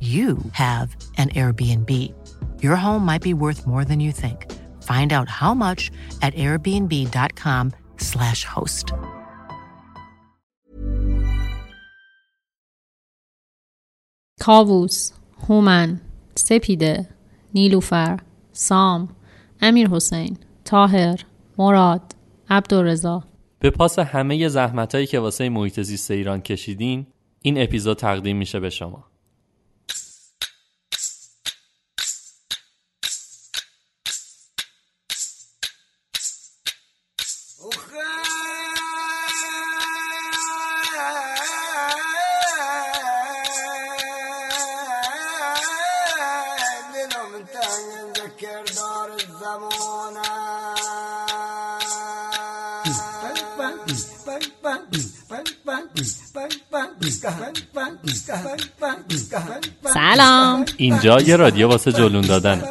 you have an Airbnb. Your home might be worth more than you think. Find out how much at airbnb.com/slash host. کاووس هومن سپیده نیلوفر سام امیر حسین تاهر مراد عبدالرضا به پاس همه زحمتایی که واسه محیط زیست ایران کشیدین این اپیزود تقدیم میشه به شما سلام. اینجا یه رادیو واسه جلون دادن.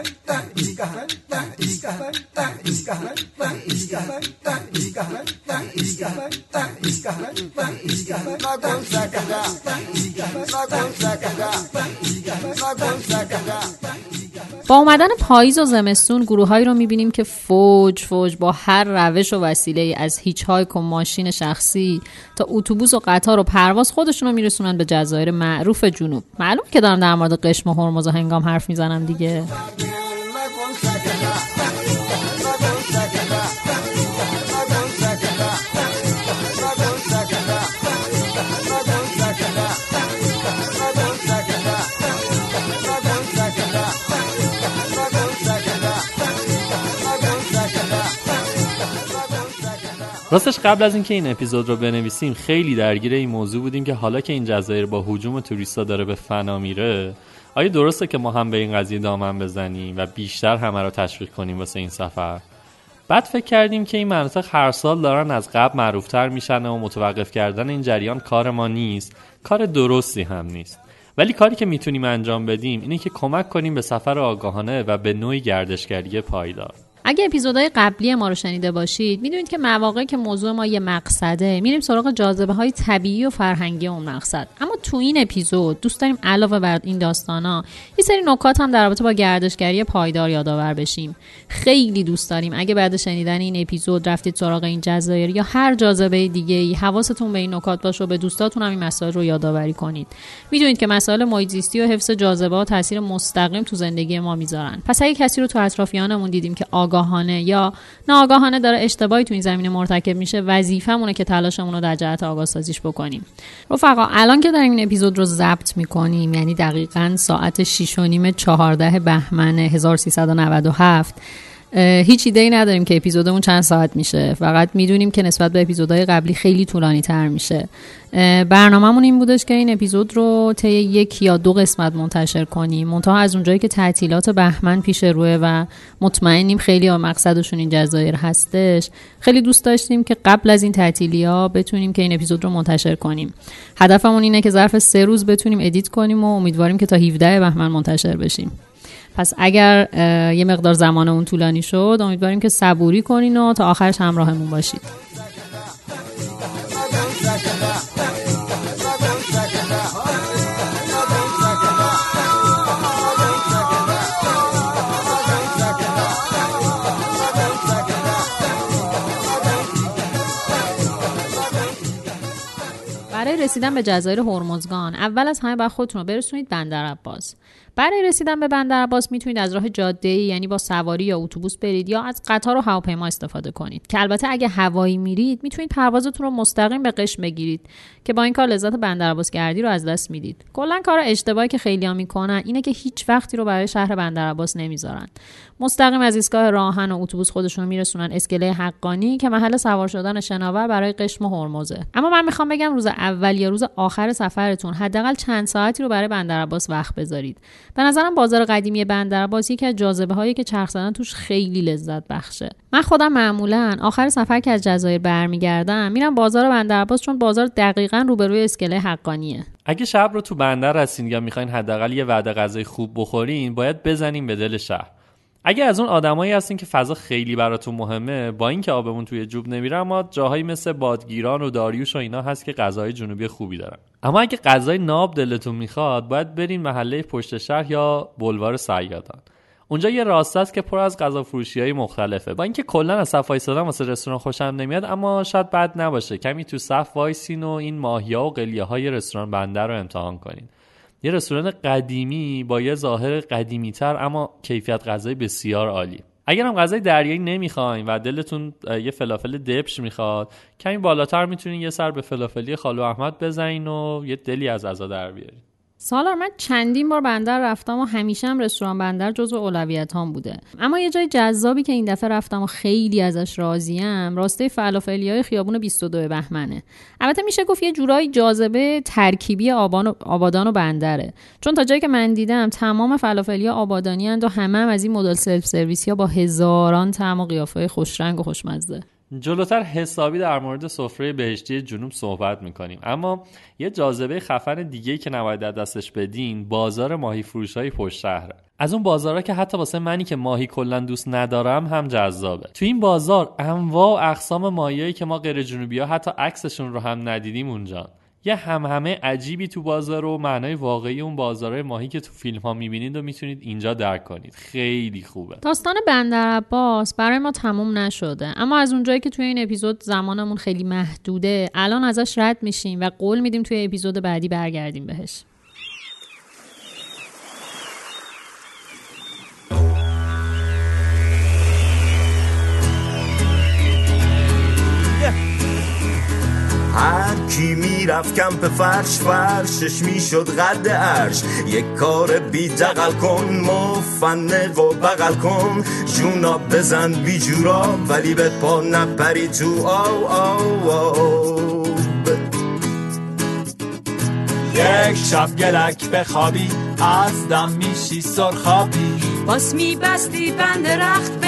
با اومدن پاییز و زمستون گروههایی رو می‌بینیم که فوج فوج با هر روش و وسیله از هیچ هایک و ماشین شخصی تا اتوبوس و قطار و پرواز خودشون رو میرسونن به جزایر معروف جنوب. معلوم که دارم در مورد قشم و هرمز و هنگام حرف می‌زنم دیگه. راستش قبل از اینکه این اپیزود رو بنویسیم خیلی درگیر این موضوع بودیم که حالا که این جزایر با هجوم توریستا داره به فنا میره آیا درسته که ما هم به این قضیه دامن بزنیم و بیشتر همه رو تشویق کنیم واسه این سفر؟ بعد فکر کردیم که این مناطق هر سال دارن از قبل معروفتر میشن و متوقف کردن این جریان کار ما نیست کار درستی هم نیست. ولی کاری که می‌تونیم انجام بدیم اینه که کمک کنیم به سفر آگاهانه و به نوعی گردشگری پایدار. اگه اپیزودهای قبلی ما رو شنیده باشید می‌دونید که مواقعی که موضوع ما یه مقصده میریم سراغ جاذبه های طبیعی و فرهنگی اون مقصد. اما تو این اپیزود دوست داریم علاوه بر این داستانا یه سری نکات هم در رابطه با گردشگری پایدار یادآور بشیم. خیلی دوست داریم. اگه بعد شنیدن این اپیزود رفتید سراغ این جزایر یا هر جاذبه دیگه ای حواستون به این نکات باشه و به دوستاتون هم این مسائل رو یادآوری کنید. می‌دونید که مسائل محیط و حفظ جاذبه ها تاثیر مستقیم تو زندگی ما می‌ذارن. پس اگه کسی رو تو اطرافیانمون دیدیم که آگاهانه یا ناآگاهانه داره اشتباهی تو این زمینه مرتکب میشه وظیفمونه که تلاشمون رو در جهت آگاه سازیش بکنیم. رفقا الان که داریم این اپیزود رو ضبط می‌کنیم یعنی دقیقا ساعت 6 و نیم 14 بهمن 1397 هیچ ایده ای نداریم که اپیزودمون چند ساعت میشه. فقط می‌دونیم که نسبت به اپیزودهای قبلی خیلی طولانی تر میشه. برنامهمون این بودش که این اپیزود رو طی یک یا دو قسمت منتشر کنیم. منتها از اونجایی که تعطیلات بهمن پیش روه و مطمئنیم خیلی مقصدشون این جزایر هستش. خیلی دوست داشتیم که قبل از این تعطیلی ها بتونیم که این اپیزود رو منتشر کنیم. هدفمون اینه که ظرف سه روز بتونیم ادیت کنیم و امیدواریم که تا 17 بهمن منتشر بشیم. پس اگر یه مقدار زمان اون طولانی شد امیدواریم که صبوری کنین و تا آخرش همراهمون باشید. برای رسیدن به جزایر هرمزگان اول از همه باید خودتون رو برسونید بندر عباس. برای رسیدن به بندر عباس می‌تونید از راه جاده یعنی با سواری یا اتوبوس برید یا از قطار و هواپیما استفاده کنید. که البته اگه هوایی میرید می‌تونید پروازتون رو مستقیم به قشم بگیرید که با این کار لذت بندر عباس گردی رو از دست می‌دید. کلا کار اشتباهی که خیلیا می‌کنن اینه که هیچ وقتی رو برای شهر بندر عباس نمی‌ذارن. مستقیم از ایستگاه راهن و اتوبوس خودشون میرسونن اسکله حقانی که محل سوار شدن شناور برای قشم و هرمزه. اما من می‌خوام بگم روز اول یا روز آخر سفرتون حداقل چند ساعتی رو برای بندر وقت بذارید. به نظرم بازار قدیمی بندر عباس یکی از جاذبه هایی که چرخ زدن توش خیلی لذت بخشه. من خودم معمولا آخر سفر که از جزایر برمیگردم میرم بازار بندر عباس چون بازار دقیقا روبروی اسکله حقانیه. اگه شب رو تو بندر هستین یا می‌خواین حداقل یه وعده غذای خوب بخورین باید بزنین به دل شهر. اگه از اون آدمایی هستین که فضا خیلی براتون مهمه با اینکه آبمون توی جوب نمیره اما جاهایی مثل بادگیران و داریوش و اینا هست که غذای جنوبی خوبی دارن. اما اگه غذای ناب دلتون می‌خواد باید برین محله پشت شهر یا بلوار سیادان. اونجا یه راسته است که پر از غذا فروشی های مختلفه. با اینکه کلا از صف وایسادن واسه رستوران خوشم نمیاد اما شاید بد نباشه. کمی تو صف وایسین و این ماهیا و قلیه های رستوران بندر رو امتحان کنین. یه رستوران قدیمی با یه ظاهر قدیمی تر اما کیفیت غذای بسیار عالی. اگر هم غذای دریایی نمی‌خواین و دلتون یه فلافل دبش می‌خواد کمی بالاتر می‌تونین یه سر به فلافلی خالو احمد بزنین و یه دلی از عزا در بیارین. سالار من چندین بار بندر رفتم و همیشه هم رستوران بندر جزو اولویت هم بوده. اما یه جای جذابی که این دفعه رفتم و خیلی ازش راضیم راسته فلافلی های خیابون 22 بهمنه. البته میشه گفت یه جورایی جاذبه ترکیبی آبان و آبادان و بندره. چون تا جایی که من دیدم تمام فلافلی ها آبادانی و همه هم از این مدل سلف سرویسی ها با هزاران طعم و قیافه خوشرنگ و خوشمزه. جلوتر حسابی در مورد سفره بهشتی جنوب صحبت می‌کنیم. اما یه جاذبه خفن دیگه که نباید دستش بدین بازار ماهی فروش های پشت شهره. از اون بازارها که حتی واسه منی که ماهی کلا دوست ندارم هم جذابه. تو این بازار انواع و اقسام ماهیایی که ما غیر جنوبی ها حتی عکسشون رو هم ندیدیم اونجا یه همه عجیبی تو بازار و معنای واقعی اون بازارهای ماهی که تو فیلم ها می‌بینید و می‌تونید اینجا درک کنید. خیلی خوبه. داستان بندر عباس برای ما تموم نشده. اما از اونجایی که توی این اپیزود زمانمون خیلی محدوده الان ازش رد میشیم و قول میدیم توی اپیزود بعدی برگردیم بهش. هر کی می‌رفت کمپ فرش فرشش می‌شد قد عرش. یک کار بی دقل کن مفنق و بغل کن. جونا بزن بی جورا ولی به پا نپری تو. آو آو آو. یک شب گلک بخوابی از دم میشی سرخابی. باس میبستی بند رخت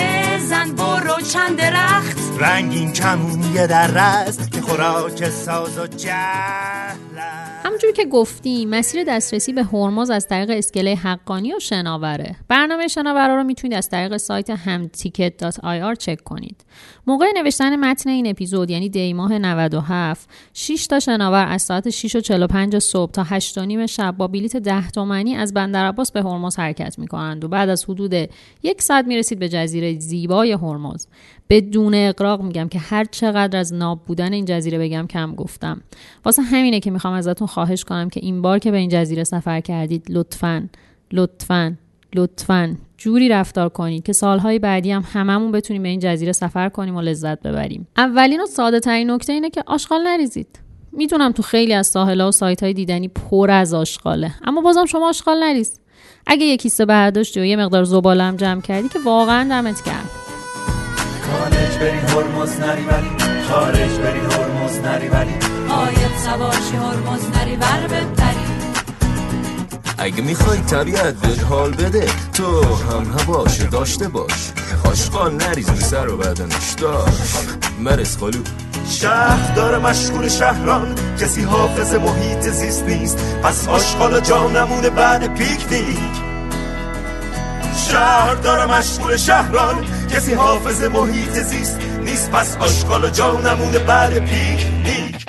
بزن برو چند درخت. رنگین کمون یه در رست که خوراک ساز و جهل همونجوری که گفتیم مسیر دسترسی به هرمز از طریق اسکله حقانی و شناوره. برنامه شناوره رو می‌تونید از طریق سایت همتیکت.ir چک کنید. موقع نوشتن متن این اپیزود یعنی دی ماه 97 6 تا شناور از ساعت 6 و 45 صبح تا 8 و نیم شب با بلیت 10 تومانی از بندر عباس به هرمز حرکت می‌کنند و بعد از حدود یک ساعت می‌رسید به جزیره زیبای هرمز بدون اقراق میگم که هر چقدر از ناب بودن این جزیره بگم کم گفتم. واسه همینه که می‌خوام ازتون خواهش کنم که این بار که به این جزیره سفر کردید لطفا لطفا لطفا جوری رفتار کنید که سالهای بعدی هم هممون بتونیم به این جزیره سفر کنیم و لذت ببریم. اولین و ساده ترین نکته اینه که آشغال نریزید. می‌تونم تو خیلی از ساحل و سایت های دیدنی پر از آشغاله اما بازم شما آشغال نریز. اگه یه کیسه برداشتی و یه مقدار زباله هم جمع کردی که واقعا دمت گرم. خارج بری هرمز نری ولی. خارج بری هرمز نری ولی. آیت سواشی هرمز نری بر بپری. اگه می‌خوای طبیعت بهت حال بده تو هم هواشو داشته باش. آشقال نریز رو سر و بدنش داشت. مرس خالو. شهر داره مشغول شهران. کسی حافظ محیط زیست نیست. پس آشغال جا نمونه بعد پیکنیک. شهر داره مشغول شهران. کسی حافظ محیط زیست نیست پس آشغال جا نمونه بعد پیکنیک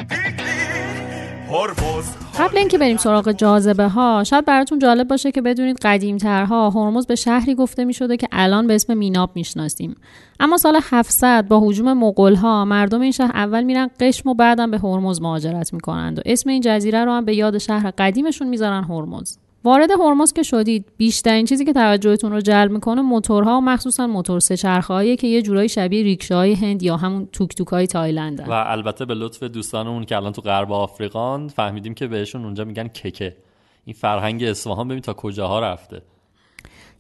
هرمز. قبل اینکه بریم سراغ جاذبه ها شاید براتون جالب باشه که بدونید قدیم ترها هرمز به شهری گفته می شده که الان به اسم میناب می‌شناسیم. اما سال 700 با حجوم مغول ها مردم این شهر اول میرن قشم و بعدم به هرمز مهاجرت می‌کنند و اسم این جزیره رو هم به یاد شهر قدیمشون می‌ذارن هرمز. وارد هرمز که شدید بیشترین چیزی که توجهتون رو جلب می‌کنه موتورها و مخصوصا موتور سه‌چرخه‌ای که یه جورایی شبیه ریکشاهای هند یا همون توک توکای تایلندن. و البته به لطف دوستانمون که الان تو غرب آفریقان فهمیدیم که بهشون اونجا میگن ککه. این فرهنگ اصفهان ببین تا کجاها رفته.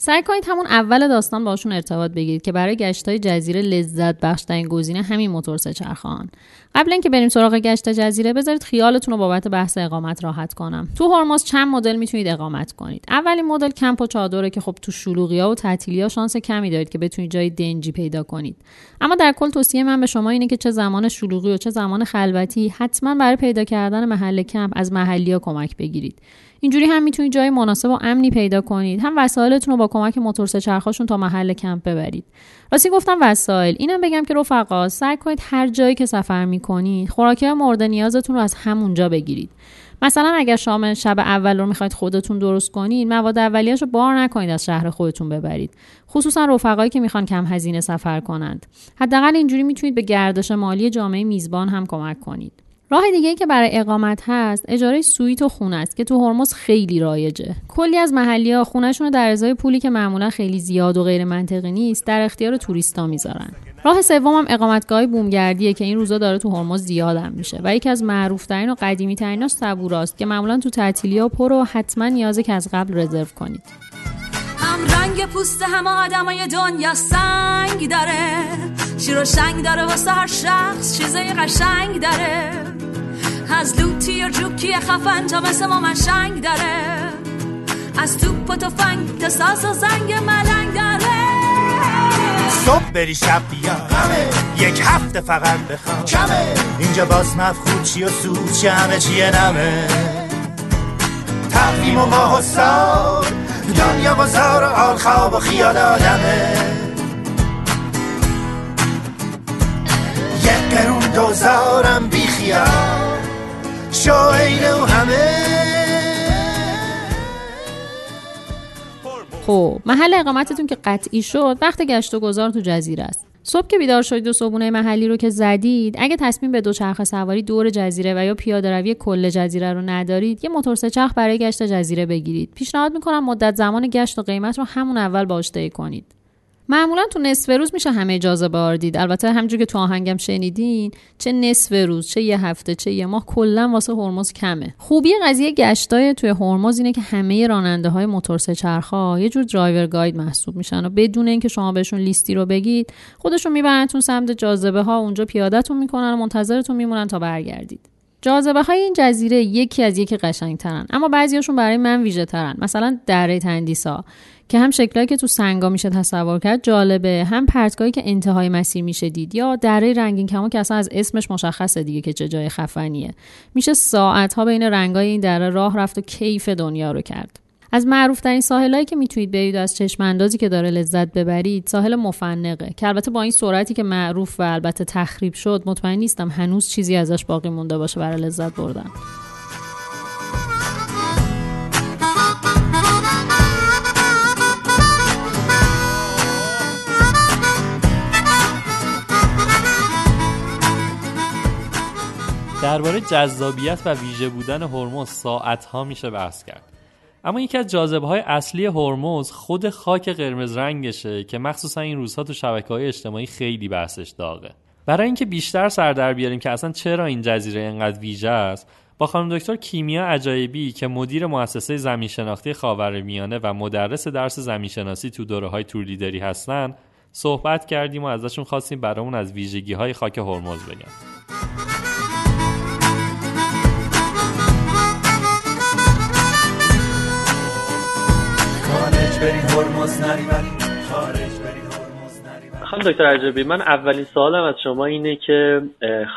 سعی کنید همون اول داستان باشون ارتباط بگیرید که برای گشت های جزیره لذت بخش ترین گزینه همین موتور سه‌چرخه‌ان قبل اینکه بریم سراغ گشت جزیره بذارید خیالتون رو بابت بحث اقامت راحت کنم. تو هرمز چند مدل می‌تونید اقامت کنید؟ اولین مدل کمپ و چادره که خب تو شلوغیا و تعطیلیا شانس کمی دارید که بتونید جای دنجی پیدا کنید. اما در کل توصیه من به شما اینه که چه زمان شلوغی و چه زمان خلوتی حتما برای پیدا کردن محل کمپ از محلیا کمک بگیرید. اینجوری هم می‌تونید جای مناسب و امنی پیدا کنید. هم وسایلتون رو با کمک موتور سه‌چرخه‌شون تا محل کمپ ببرید. راستی گفتم وسایل. اینم بگم که رفقا سعی کنید هر جایی که سفر می‌کنید خوراکی مورد نیازتون رو از همونجا بگیرید. مثلا اگر شام شب اول رو می‌خواید خودتون درست کنید مواد اولیه‌اش رو بار نکنید از شهر خودتون ببرید. خصوصا رفقایی که می‌خوان کم هزینه سفر کنند. حداقل اینجوری می‌تونید به گردش مالی جامعه میزبان هم کمک کنید. راه دیگه که برای اقامت هست اجاره سویت و خونه است که تو هرمز خیلی رایجه. کلی از محلی ها خونهشون رو در ازای پولی که معمولا خیلی زیاد و غیر منطقی نیست در اختیار توریستا می‌ذارن. راه سوم هم اقامتگاه بومگردیه که این روزا داره تو هرمز زیاد هم میشه و یکی از معروف ترین و قدیمی تریناش صبوراست که معمولا تو تعطیلیا پر و حتما نیازه که از قبل رزرو کنید. هم رنگ پوست همه آدمای دنیا سنگ داره. شیر و شنگ داره واسه هر شخص چیزای قشنگ داره. از لوتی و جوکی خفن تا مثل ما شنگ داره. از توپ و تفنگ تا ساز و زنگ ملنگ داره. صبح بری شب بیا. یک هفته فقط بخوام کمه. اینجا باز مفخود چی و سود چی همه چیه نمه. تقویم و ماه و سال. دنیا و زار و آل خواب و خیال آدمه. یک قرون دوزارم بی خیال. شاید و همه. خب محل اقامتتون که قطعی شد وقت گشت و گذار تو جزیره است. صبح که بیدار شدید و صبحونه محلی رو که زدید اگه تصمیم به دوچرخه سواری دور جزیره و یا پیاده روی کل جزیره رو ندارید یه موتور سه‌چرخ برای گشت جزیره بگیرید. پیشنهاد می‌کنم مدت زمان گشت و قیمت رو همون اول باش کنید. معمولا تو نصف روز میشه همه جاذبه ها دید. البته همجور که تو آهنگم شنیدین چه نصف روز چه یه هفته چه یه ماه کلا واسه هرمز کمه. خوبی قضیه گشتای توی هرمز اینه که همه راننده های موتور سه‌چرخا یه جور درایور گاید محسوب میشن و بدون اینکه شما بهشون لیستی رو بگید خودشون میبرنتون سمت جاذبه ها اونجا پیادهتون می‌کنن و منتظرتون میمونن تا برگردید. جاذبه های این جزیره یکی از یکی قشنگ ترن اما بعضیاشون برای من ویژه ترن مثلا دره تندیسا که هم شکلایی که تو سنگا میشه تصور کرد جالبه هم پرتگاهی که انتهای مسیر میشه دید یا دره رنگین کمان که اصلا از اسمش مشخصه دیگه که چه جای خفنیه. میشه ساعت ها بین رنگای این دره راه رفت و کیف دنیا رو کرد. از معروف ترین ساحلایی که می‌تونید برید از چشم اندازی که داره لذت ببرید ساحل مفنقه که البته با این سرعتی که معروف و البته تخریب شد مطمئن نیستم هنوز چیزی ازش باقی مونده باشه برای لذت بردن. درباره جذابیت و ویژه بودن هرمز ساعت ها میشه بحث کرد. اما یکی از جاذبه های اصلی هرمز خود خاک قرمز رنگشه که مخصوصا این روزها تو شبکه های اجتماعی خیلی بحثش داغه. برای اینکه بیشتر سر در بیاریم که اصلا چرا این جزیره اینقدر ویژه است با خانم دکتر کیمیا عجایبی که مدیر مؤسسه زمین شناختی خاورمیانه و مدرس درس زمین شناسی تو دوره های تور لیدری هستن صحبت کردیم و ازشون خواستیم برامون از ویژگی های خاک هرمز بگن. خانم دکتر عجبی من اولین سوالم از شما اینه که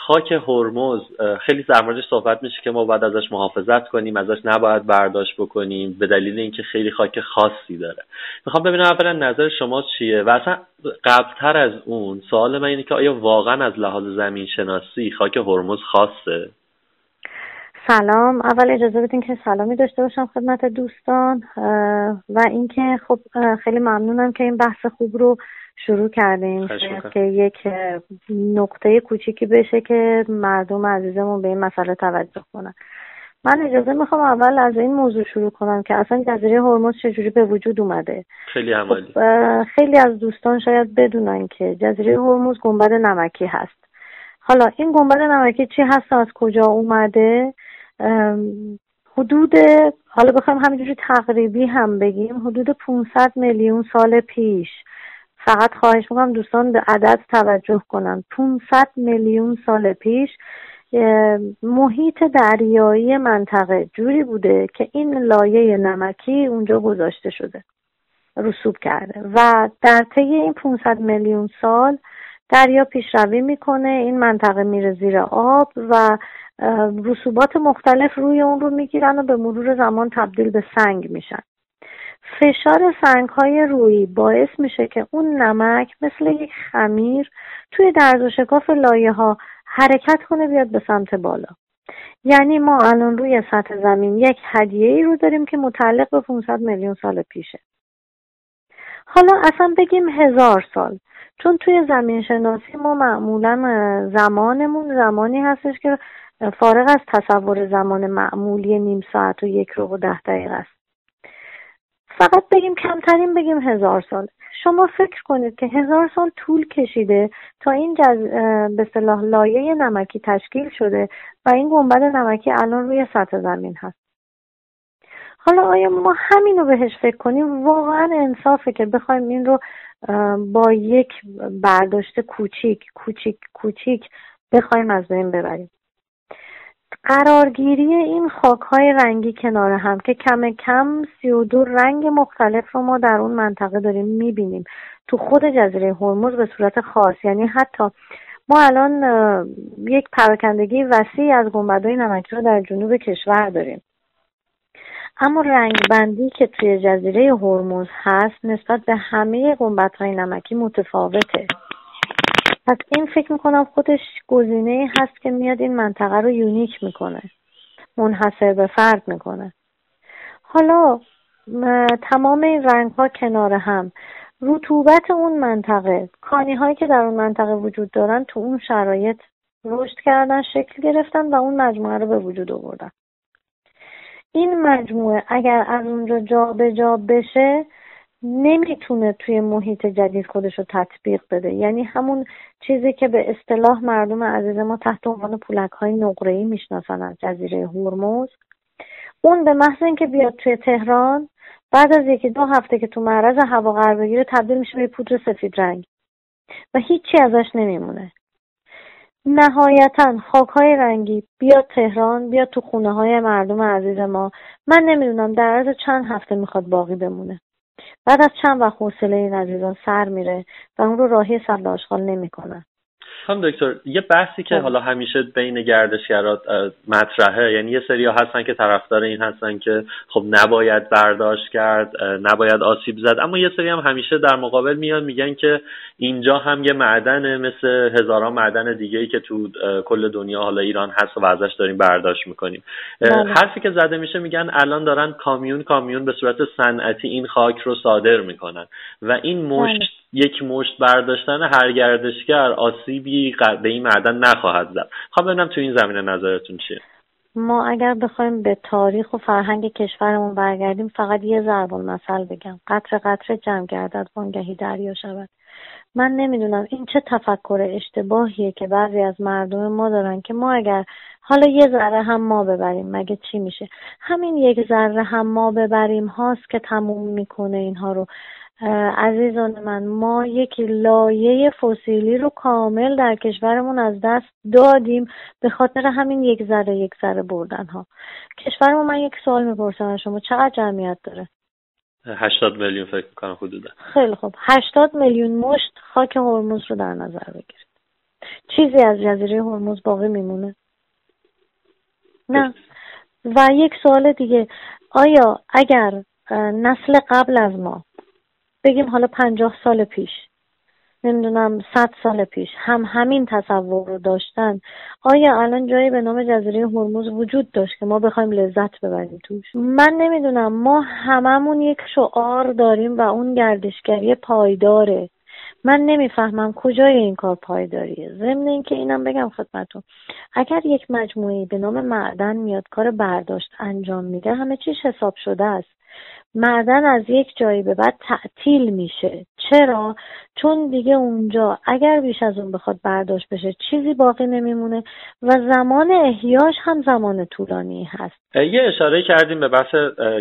خاک هرمز خیلی در صحبت میشه که ما باید ازش محافظت کنیم ازش نباید برداشت بکنیم به دلیل اینکه خیلی خاک خاصی داره. می‌خوام ببینم اولا نظر شما چیه؟ و اصلا قبلتر از اون سوال من اینه که آیا واقعا از لحاظ زمین شناسی خاک هرمز خاصه؟ سلام. اول اجازه بدین که سلامی داشته باشم خدمت دوستان و اینکه خب خیلی ممنونم که این بحث خوب رو شروع کردیم که یک نقطه کوچیکی بشه که مردم عزیزمون به این مسئله توجه کنن. من اجازه می‌خوام اول از این موضوع شروع کنم که اصلا جزیره هرمز چجوری به وجود اومده؟ خیلی عمالی. خب خیلی از دوستان شاید بدونن که جزیره هرمز گنبد نمکی هست. حالا این گنبد نمکی چی هست؟ از کجا اومده؟ حدود حالا بخوایم همینجوری تقریبی هم بگیم حدود 500 میلیون سال پیش. فقط خواهش می‌کنم دوستان به عدد توجه کنن. 500 میلیون سال پیش محیط دریایی منطقه جوری بوده که این لایه نمکی اونجا گذاشته شده رسوب کرده. و در طی این 500 میلیون سال دریا پیشروی می‌کنه این منطقه میره زیر آب و رسوبات مختلف روی اون رو می‌گیرن و به مرور زمان تبدیل به سنگ میشن. فشار سنگ های روی باعث میشه که اون نمک مثل یک خمیر توی درز و شکاف لایه ها حرکت کنه بیاد به سمت بالا. یعنی ما الان روی سطح زمین یک هدیه ای رو داریم که متعلق به 500 میلیون سال پیشه. حالا اصلا بگیم هزار سال. چون توی زمین شناسی ما معمولا زمانمون زمانی هستش که فارغ از تصور زمان معمولی نیم ساعت و یک رو و ده دقیقه است. فقط بگیم کمترین بگیم هزار سال. شما فکر کنید که هزار سال طول کشیده تا این جز... به صلاح لایه نمکی تشکیل شده و این گنبد نمکی الان روی سطح زمین هست. حالا آیا ما همین رو بهش فکر کنیم؟ واقعا انصافه که بخوایم این رو با یک برداشت کوچیک کوچیک کوچیک بخوایم از بین ببریم. قرارگیری این خاکهای رنگی کنار هم که کم کم سی و دو رنگ مختلف رو ما در اون منطقه داریم می‌بینیم. تو خود جزیره هرمز به صورت خاص یعنی حتی ما الان یک پراکندگی وسیع از گنبدهای نمکی رو در جنوب کشور داریم. اما رنگ بندی که توی جزیره هرمز هست نسبت به همه گنبدهای نمکی متفاوته. پس این فکر می‌کنم خودش گزینه هست که میاد این منطقه رو یونیک می‌کنه. منحصر به فرد می‌کنه. حالا تمام این رنگ ها کنار هم. رطوبت اون منطقه. کانی هایی که در اون منطقه وجود دارن تو اون شرایط رشد کردن شکل گرفتن و اون مجموعه رو به وجود آوردن. این مجموعه اگر از اونجا جا به جا بشه نمی‌تونه توی محیط جدید خودش رو تطبیق بده. یعنی همون چیزی که به اصطلاح مردم عزیز ما تحت عنوان پولک های نقره می‌شناسن از جزیره هرمز. اون به محض اینکه بیاد توی تهران بعد از یکی دو هفته که تو معرض هوا قرار بگیره تبدیل میشه به پودر سفید رنگ. و هیچی ازش نمیمونه. نهایتا خاک های رنگی بیاد تهران بیاد تو خونه های مردم عزیز ما. من نمی‌دونم در عرض چند هفته می‌خواد باقی بمونه. بعد از چند وقت حوصله این عزیزان سر میره و اون رو راهی سبل آشغال نمی‌کنن. خانم دکتر یه بحثی که حالا همیشه بین گردشگرات مطرحه یعنی یه سری هستن که طرفدار این هستن که خب نباید برداشت کرد نباید آسیب زد اما یه سری هم همیشه در مقابل میان میگن که اینجا هم یه معدن مثل هزاران معدن دیگه ای که تو کل دنیا حالا ایران هست و ازش داریم برداشت می‌کنیم بله. حرفی که زده میشه میگن الان دارن کامیون کامیون به صورت صنعتی این خاک رو صادر می‌کنن و این مشت بله. یک مشت برداشتن هر گردشگر آسیبی به این معدن نخواهد زد. خواهم ببینم تو این زمینه نظرتون چیه؟ ما اگر بخوایم به تاریخ و فرهنگ کشورمون برگردیم فقط یه ضرب المثل بگم. قطر قطر جمع گردد وانگهی دریا شود. من نمی‌دونم این چه تفکر اشتباهیه که بعضی از مردم ما دارن که ما اگر حالا یه ذره هم ما ببریم مگه چی میشه؟ همین یک ذره هم ما ببریم هاست که تموم می‌کنه اینها رو. عزیزان من ما یک لایه فسیلی رو کامل در کشورمون از دست دادیم به خاطر همین یک ذره یک ذره بردن ها کشورمون من یک سوال می‌پرسم از شما چقدر جمعیت داره؟ 80 میلیون فکر می‌کنم حدودا. خیلی خوب. 80 میلیون مشت خاک هرمز رو در نظر بگیرید. چیزی از جزیره هرمز باقی میمونه؟ نه. و یک سوال دیگه. آیا اگر نسل قبل از ما بگیم حالا پنجاه سال پیش نمی‌دونم صد سال پیش هم همین تصور رو داشتن. آیا الان جایی به نام جزیره هرمز وجود داشت که ما بخوایم لذت ببریم توش؟ من نمی‌دونم. ما هممون یک شعار داریم و اون گردشگری پایداره. من نمی‌فهمم کجای این کار پایداریه. ضمن اینکه اینم بگم خدمتون اگر یک مجموعه به نام معدن میاد کار برداشت انجام میده همه چیش حساب شده است. معدن از یک جایی به بعد تعطیل میشه. چرا؟ چون دیگه اونجا اگر بیش از اون بخواد برداشت بشه چیزی باقی نمیمونه و زمان احیاش هم زمان طولانی هست. یه اشاره کردیم به بحث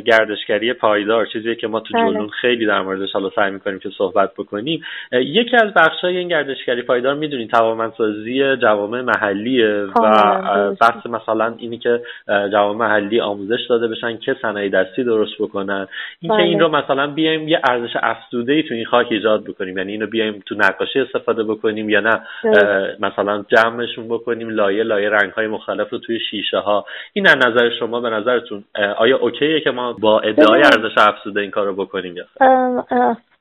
گردشگری پایدار چیزی که ما تو بله. جلون خیلی در موردش حالا سعی می‌کنیم که صحبت بکنیم. یکی از بخشای این گردشگری پایدار می‌دونید توانمندسازی جوامع محلیه و بحث مثلا اینی که جوامع محلی آموزش داده بشن که صنایع دستی درست بکنن. اینکه این بله. رو مثلا بیایم یه ارزش افزوده ای تو این خاک ایجاد بکنیم. یعنی اینو بیایم تو نقاشی استفاده بکنیم یا نه مثلا جمعشون بکنیم لایه لایه رنگ های مختلف رو توی شیشه ها این از نظر شما به نظرتون آیا اوکیه که ما با ادعای ارزش افزوده این کار رو بکنیم یا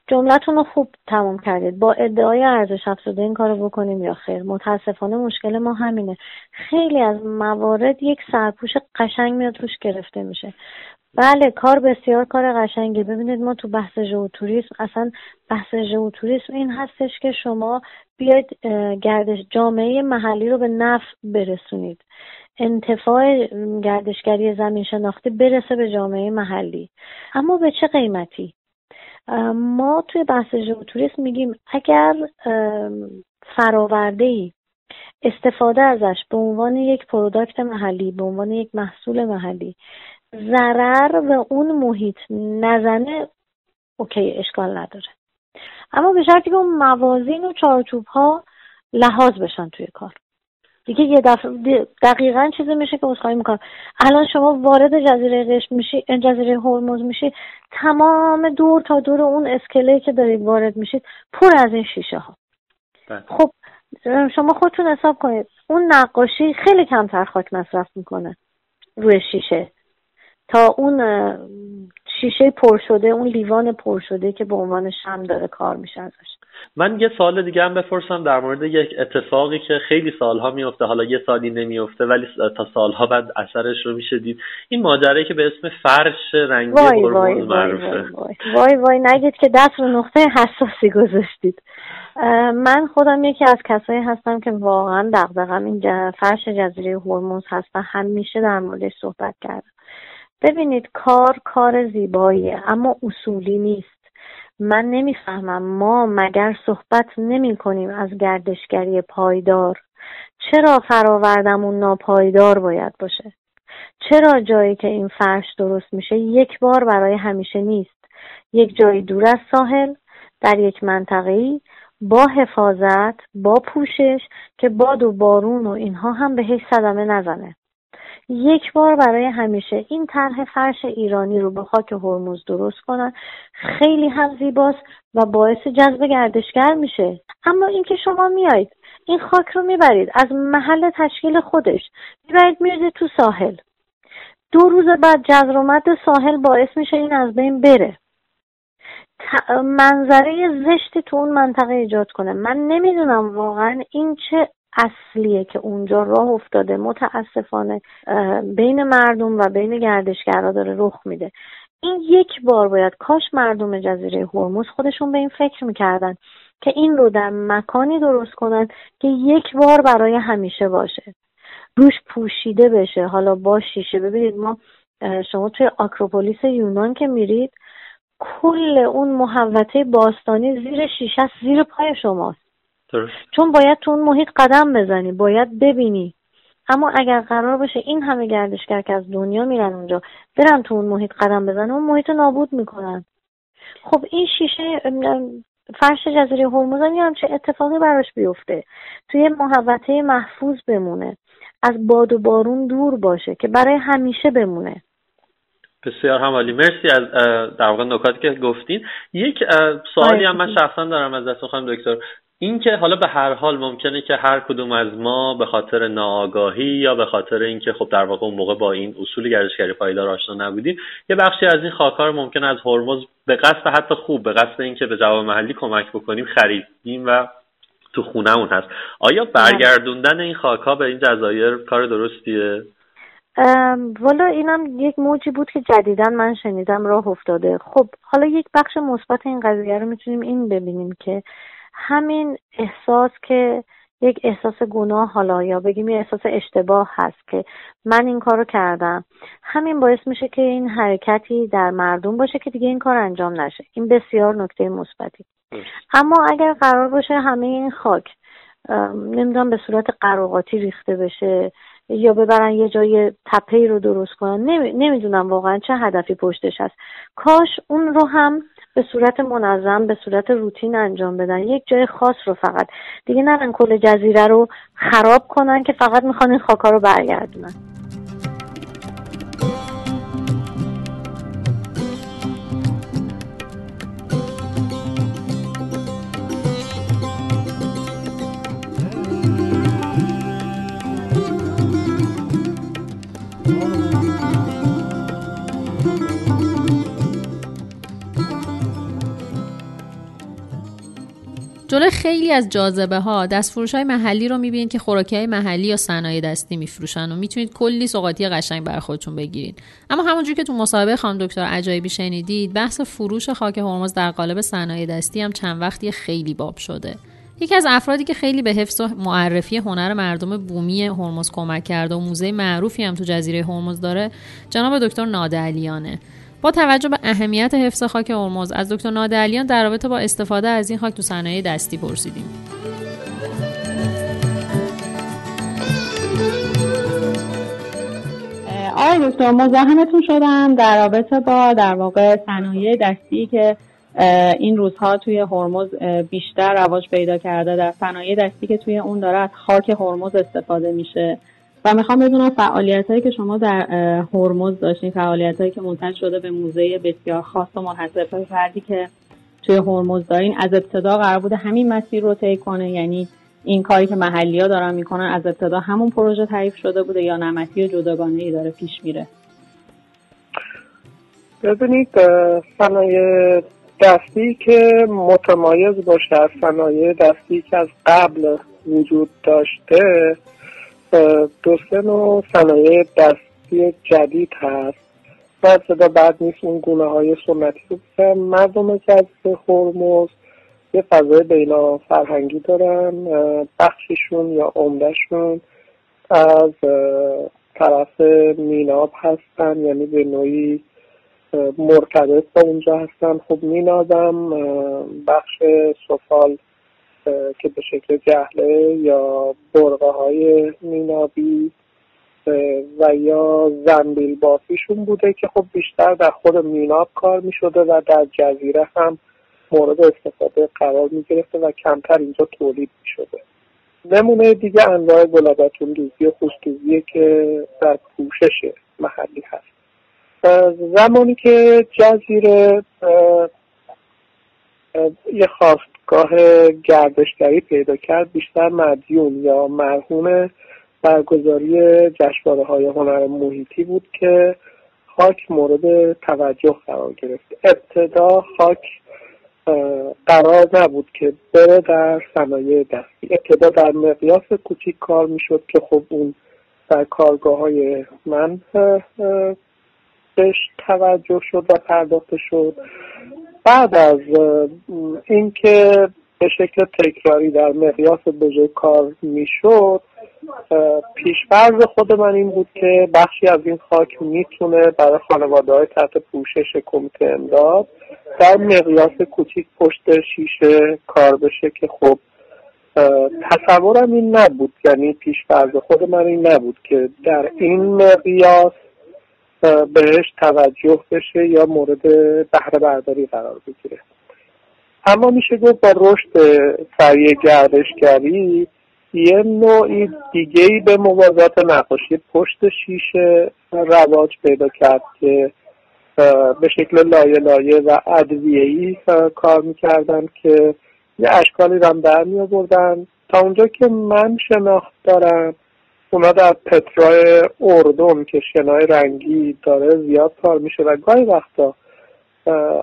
جملتون رو خوب تمام کردید. با ادعای ارزش افزوده این کار رو بکنیم یا خیر؟ متاسفانه مشکل ما همینه. خیلی از موارد یک سرپوش قشنگ میاد روش گرفته میشه. بله کار بسیار کار قشنگی ببینید ما تو بحث ژئوتوریسم اصلا بحث ژئوتوریسم این هستش که شما بیاید گردش جامعه محلی رو به نفع برسونید. انتفاع گردشگری زمین شناختی برسه به جامعه محلی. اما به چه قیمتی؟ ما توی بحث ژئوتوریسم میگیم اگر فراورده ای استفاده ازش به عنوان یک product محلی به عنوان یک محصول محلی ضرر به اون محیط نزنه okay اشکال نداره. اما به شرطی که اون موازین و چارچوب ها لحاظ بشن توی کار. دیگه یه دفعه دقیقا چیزی میشه که اصخایی می‌کنم. الان شما وارد جزیره قشم میشی جزیره هرمز میشی تمام دور تا دور اون اسکله که دارید وارد میشید پر از این شیشه ها بله. خب شما خودتون حساب کنید. اون نقاشی خیلی کمتر خاک مصرف می‌کنه روی شیشه. تا اون شیشه پر شده اون لیوان پر شده که به عنوان شم داره کار میشه ازش. من یه سال دیگه هم بپرسم در مورد یک اتفاقی که خیلی سالها میفته حالا یه سالی نمیفته ولی تا سالها بعد اثرش رو میشه دید. این ماجرایی که به اسم فرش رنگی وای وای معروفه وای, وای, وای, وای نگید که دست رو نقطه حساسی گذاشتید. من خودم یکی از کسایی هستم که واقعا دقدقم این فرش جزیره هرمز هست و همیشه در موردش صحبت کردم. ببینید کار کار زیباییه اما اصولی نیست. من نمی‌فهمم. ما مگر صحبت نمی کنیم از گردشگری پایدار؟ چرا فراوردمون ناپایدار باید باشه؟ چرا جایی که این فرش درست میشه یک بار برای همیشه نیست؟ یک جایی دور از ساحل در یک منطقه با حفاظت با پوشش که باد و بارون و اینها هم بهش صدمه نزنه. یک بار برای همیشه این طرح فرش ایرانی رو به خاک هرمز درست کنن. خیلی هم زیباست و باعث جذب گردشگر میشه. اما اینکه شما میایید این خاک رو می‌برید از محل تشکیل خودش می‌برید میرید تو ساحل. دو روز بعد جزرومت ساحل باعث میشه این از بین بره. منظره زشتی تو اون منطقه ایجاد کنه. من نمی‌دونم واقعا این چه اصلیه که اونجا راه افتاده. متاسفانه بین مردم و بین گردشگرها داره رخ میده. این یک بار باید کاش مردم جزیره هرمز خودشون به این فکر می‌کردن که این رو در مکانی درست کنن که یک بار برای همیشه باشه. روش پوشیده بشه. حالا با شیشه. ببینید ما شما توی آکروپولیس یونان که میرید کل اون محوطه باستانی زیر شیشه زیر پای شماست. درست. چون باید تو اون محیط قدم بزنی باید ببینی. اما اگر قرار باشه این همه گردشگر که از دنیا میرن اونجا برن تو اون محیط قدم بزنن اون محیط نابود می‌کنن. خب این شیشه فرش جزیره هرمز هم چه اتفاقی براش بیفته. توی محوطه محفوظ بمونه. از باد و بارون دور باشه که برای همیشه بمونه. بسیار همالی مرسی از در واقع نکاتی که گفتین. یک سوالی هم من شخصا دارم از دست خانم دکتر. این که حالا به هر حال ممکنه که هر کدوم از ما به خاطر ناآگاهی یا به خاطر اینکه خب در واقع اون موقع با این اصول گردشگری پایدار آشنا نبودیم یه بخشی از این خاکار ممکن از هرمز به قصد حتی خوب به قصد اینکه به جواب محلی کمک بکنیم خریدیم و تو خونهمون هست. آیا برگردوندن این خاکها به این جزایر کار درستیه؟ والا اینم یک موجی بود که جدیدا من شنیدم راه افتاده. خب حالا یک بخش مثبت این قضیه رو می‌تونیم این ببینیم که همین احساس که یک احساس گناه حالا یا بگیم یه احساس اشتباه هست که من این کارو کردم. همین باعث میشه که این حرکتی در مردم باشه که دیگه این کار انجام نشه. این بسیار نکته مثبتی. اما اگر قرار باشه همه این خاک نمی‌دونم به صورت قراقاتی ریخته بشه یا ببرن یه جای تپه رو درست کنن. نمی‌دونم واقعا چه هدفی پشتش هست. کاش اون رو هم به صورت منظم به صورت روتین انجام بدن. یک جای خاص رو فقط. دیگه نرن کل جزیره رو خراب کنن که فقط می‌خوان این خاکا رو برگردونن. جلوی خیلی از جاذبه ها دستفروش های محلی رو می‌بینید که خوراکی های محلی یا صنایع دستی میفروشن و می‌تونید کلی سوغاتی قشنگ بر خودتون بگیرید. اما همونجور که تو مصاحبه خانم دکتر عجایبی شنیدید بحث فروش خاک هرمز در قالب صنایع دستی هم چند وقتی خیلی باب شده. یکی از افرادی که خیلی به حفظ و معرفی هنر مردم بومی هرمز کمک کرده و موزه معروفی هم تو جزیره هرمز داره جناب دکتر نادعلیانه. با توجه به اهمیت حفظ خاک هرمز از دکتر نادعلیان در رابطه با استفاده از این خاک تو صنایع دستی پرسیدیم. آقای دکتر مزاحمتون شدم در رابطه با در واقع صنایع دستی که این روزها توی هرمز بیشتر رواج پیدا کرده در صنایع دستی که توی اون داره از خاک هرمز استفاده میشه. و می‌خوام بدونم فعالیت هایی که شما در هرمز داشتین فعالیت هایی که منتج شده به موزه بسیار خاص و منحصر فردی که توی هرمز دارین از ابتدا قرار بوده همین مسیر رو طی کنه؟ یعنی این کاری که محلی ها دارن می‌کنن از ابتدا همون پروژه تعریف شده بوده یا نمتی جداگانه ای داره پیش میره؟ ببینید صنایع دستی که متمایز باشه از صنایع دستی که از قبل وجود داشته دو سه نوع صنایع دستی جدید هست. و صدا بعد نیست اون گونه های سنتی رو مردم جزیره هرمز یه فضای بینا فرهنگی دارن بخششون یا عمدهشون از طرف میناب هستن یعنی به نوعی مرتبط با اونجا هستن. خب مینادم بخش سفال که به شکل جهله یا برغه های مینابی و یا زنبیل بافیشون بوده که خب بیشتر در خود میناب کار می شده و در جزیره هم مورد استفاده قرار می گرفته و کمتر اینجا تولید می شده نمونه دیگه انواع گلابتون دوزی و خوشدوزیه که در پوشش محلی هست. زمانی که جزیره یه خواستگاه گردشگری پیدا کرد بیشتر مدیون یا مرهوم برگزاری جشنواره های هنر محیطی بود که خاک مورد توجه قرار گرفت. ابتدا خاک قرار نبود که بره در صنایع دستی ابتدا در مقیاس کوچیک کار می‌شد که خب اون در کارگاه های من بهش توجه شد و پرداخته شد. بعد از اینکه به شکل تکراری در مقیاس بجای کار می‌شد پیشفرض خود من این بود که بخشی از این خاک می‌تونه برای خانواده های تحت پوشش کمیته امداد در مقیاس کوچیک پشت شیشه کار بشه که خب تصورم این نبود. یعنی پیش فرض خود من این نبود که در این مقیاس بهش توجه بشه یا مورد بهره برداری قرار بگیره. اما میشه گفت با رشد سریع گردشگری یه نوعی دیگه ای به موازات نقاشی پشت شیشه رواج پیدا کرد که به شکل لایه لایه و ای کار می‌کردن که یه اشکالی رو در می تا اونجا که من شناخت دارم اونا در پترای اردن که شنای رنگی داره زیاد کار میشه و گاهی وقتا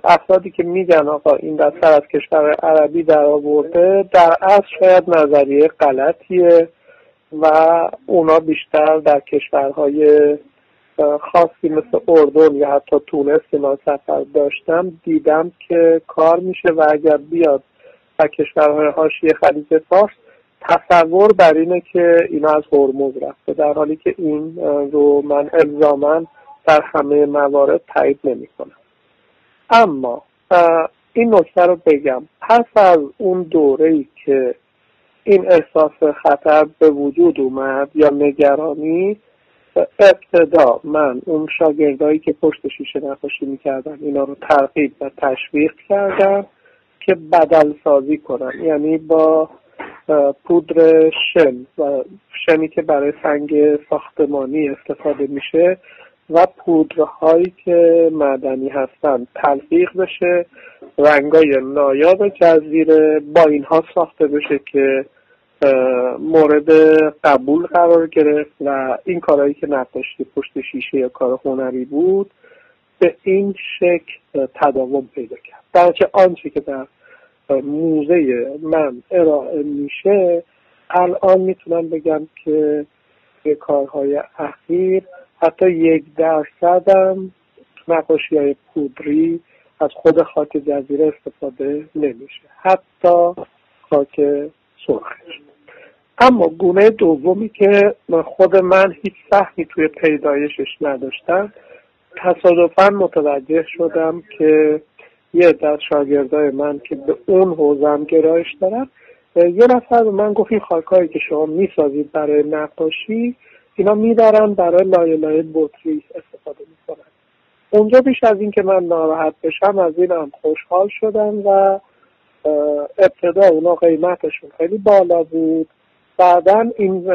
افرادی که میگن آقا این دستر از کشور عربی در آورده در اصل شاید نظریه غلطیه و اونا بیشتر در کشورهای خاصی مثل اردن یا حتی تونس که من سفر داشتم دیدم که کار میشه و اگر بیاد و کشورهای حاشیه خلیج فارس تصور بر اینه که اینا از هرمز رفته در حالی که این رو من الزاما در همه موارد تایید نمی کنم اما این نکته رو بگم. پس از اون دوره ای که این احساس خطر به وجود اومد یا نگرانی ابتدا من اون شاگردهایی که پشت شیشه نقاشی می‌کردن اینا رو ترغیب و تشویق کردم که بدل سازی کنن یعنی با پودر شن و شنی که برای سنگ ساختمانی استفاده میشه و پودرهایی که معدنی هستن. تلفیق بشه رنگای نایاب جزیره با اینها ساخته بشه که مورد قبول قرار گرفت و این کارهایی که نقاشی پشت شیشه یا کار هنری بود به این شکل تداوم پیدا کرد. درچه آنچه که در موزه من ارائه میشه الان می‌تونم بگم که به کارهای اخیر حتی یک درصدم نقاشی های پودری از خود خاک جزیره استفاده نمیشه. حتی خاک سرخش اما گونه دومی که خود من هیچ سهمی توی پیدایشش نداشتم تصادفا متوجه شدم که یه در شاگردای من که به اون حوزم گرایش دارم یه نفر به من گفت این خاکهایی که شما می‌سازید برای نقاشی اینا میدارن برای لایه لایه بطری استفاده می‌کنن. اونجا بیش از این که من ناراحت بشم از این هم خوشحال شدم و ابتدا اونا قیمتشون خیلی بالا بود. بعدا این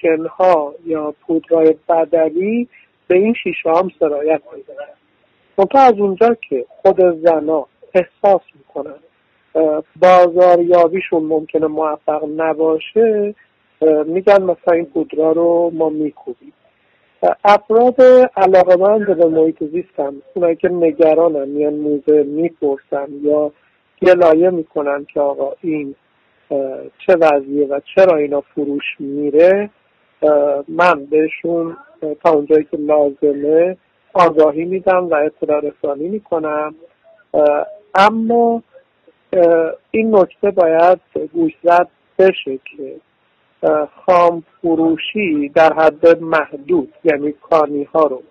شنها یا پودرای بدلی به این شیشه هم سرایت میدارن منتها از اونجا که خود زنا احساس می‌کنن بازاریابیشون ممکنه موفق نباشه میگن مثلا این پودرا رو ما میکوبیم. افراد علاقمند به محیط زیستن اونایی که نگرانن میان موزه می‌پرسن یا گلایه می‌کنن که آقا این چه وضعیه و چرا اینا فروش میره من بهشون تا اونجایی که لازمه آگاهی میدم و اطلاع رسانی می‌کنم. اما این نکته باید گوشزد بشه که خام فروشی در حد محدود یعنی کانی ها رو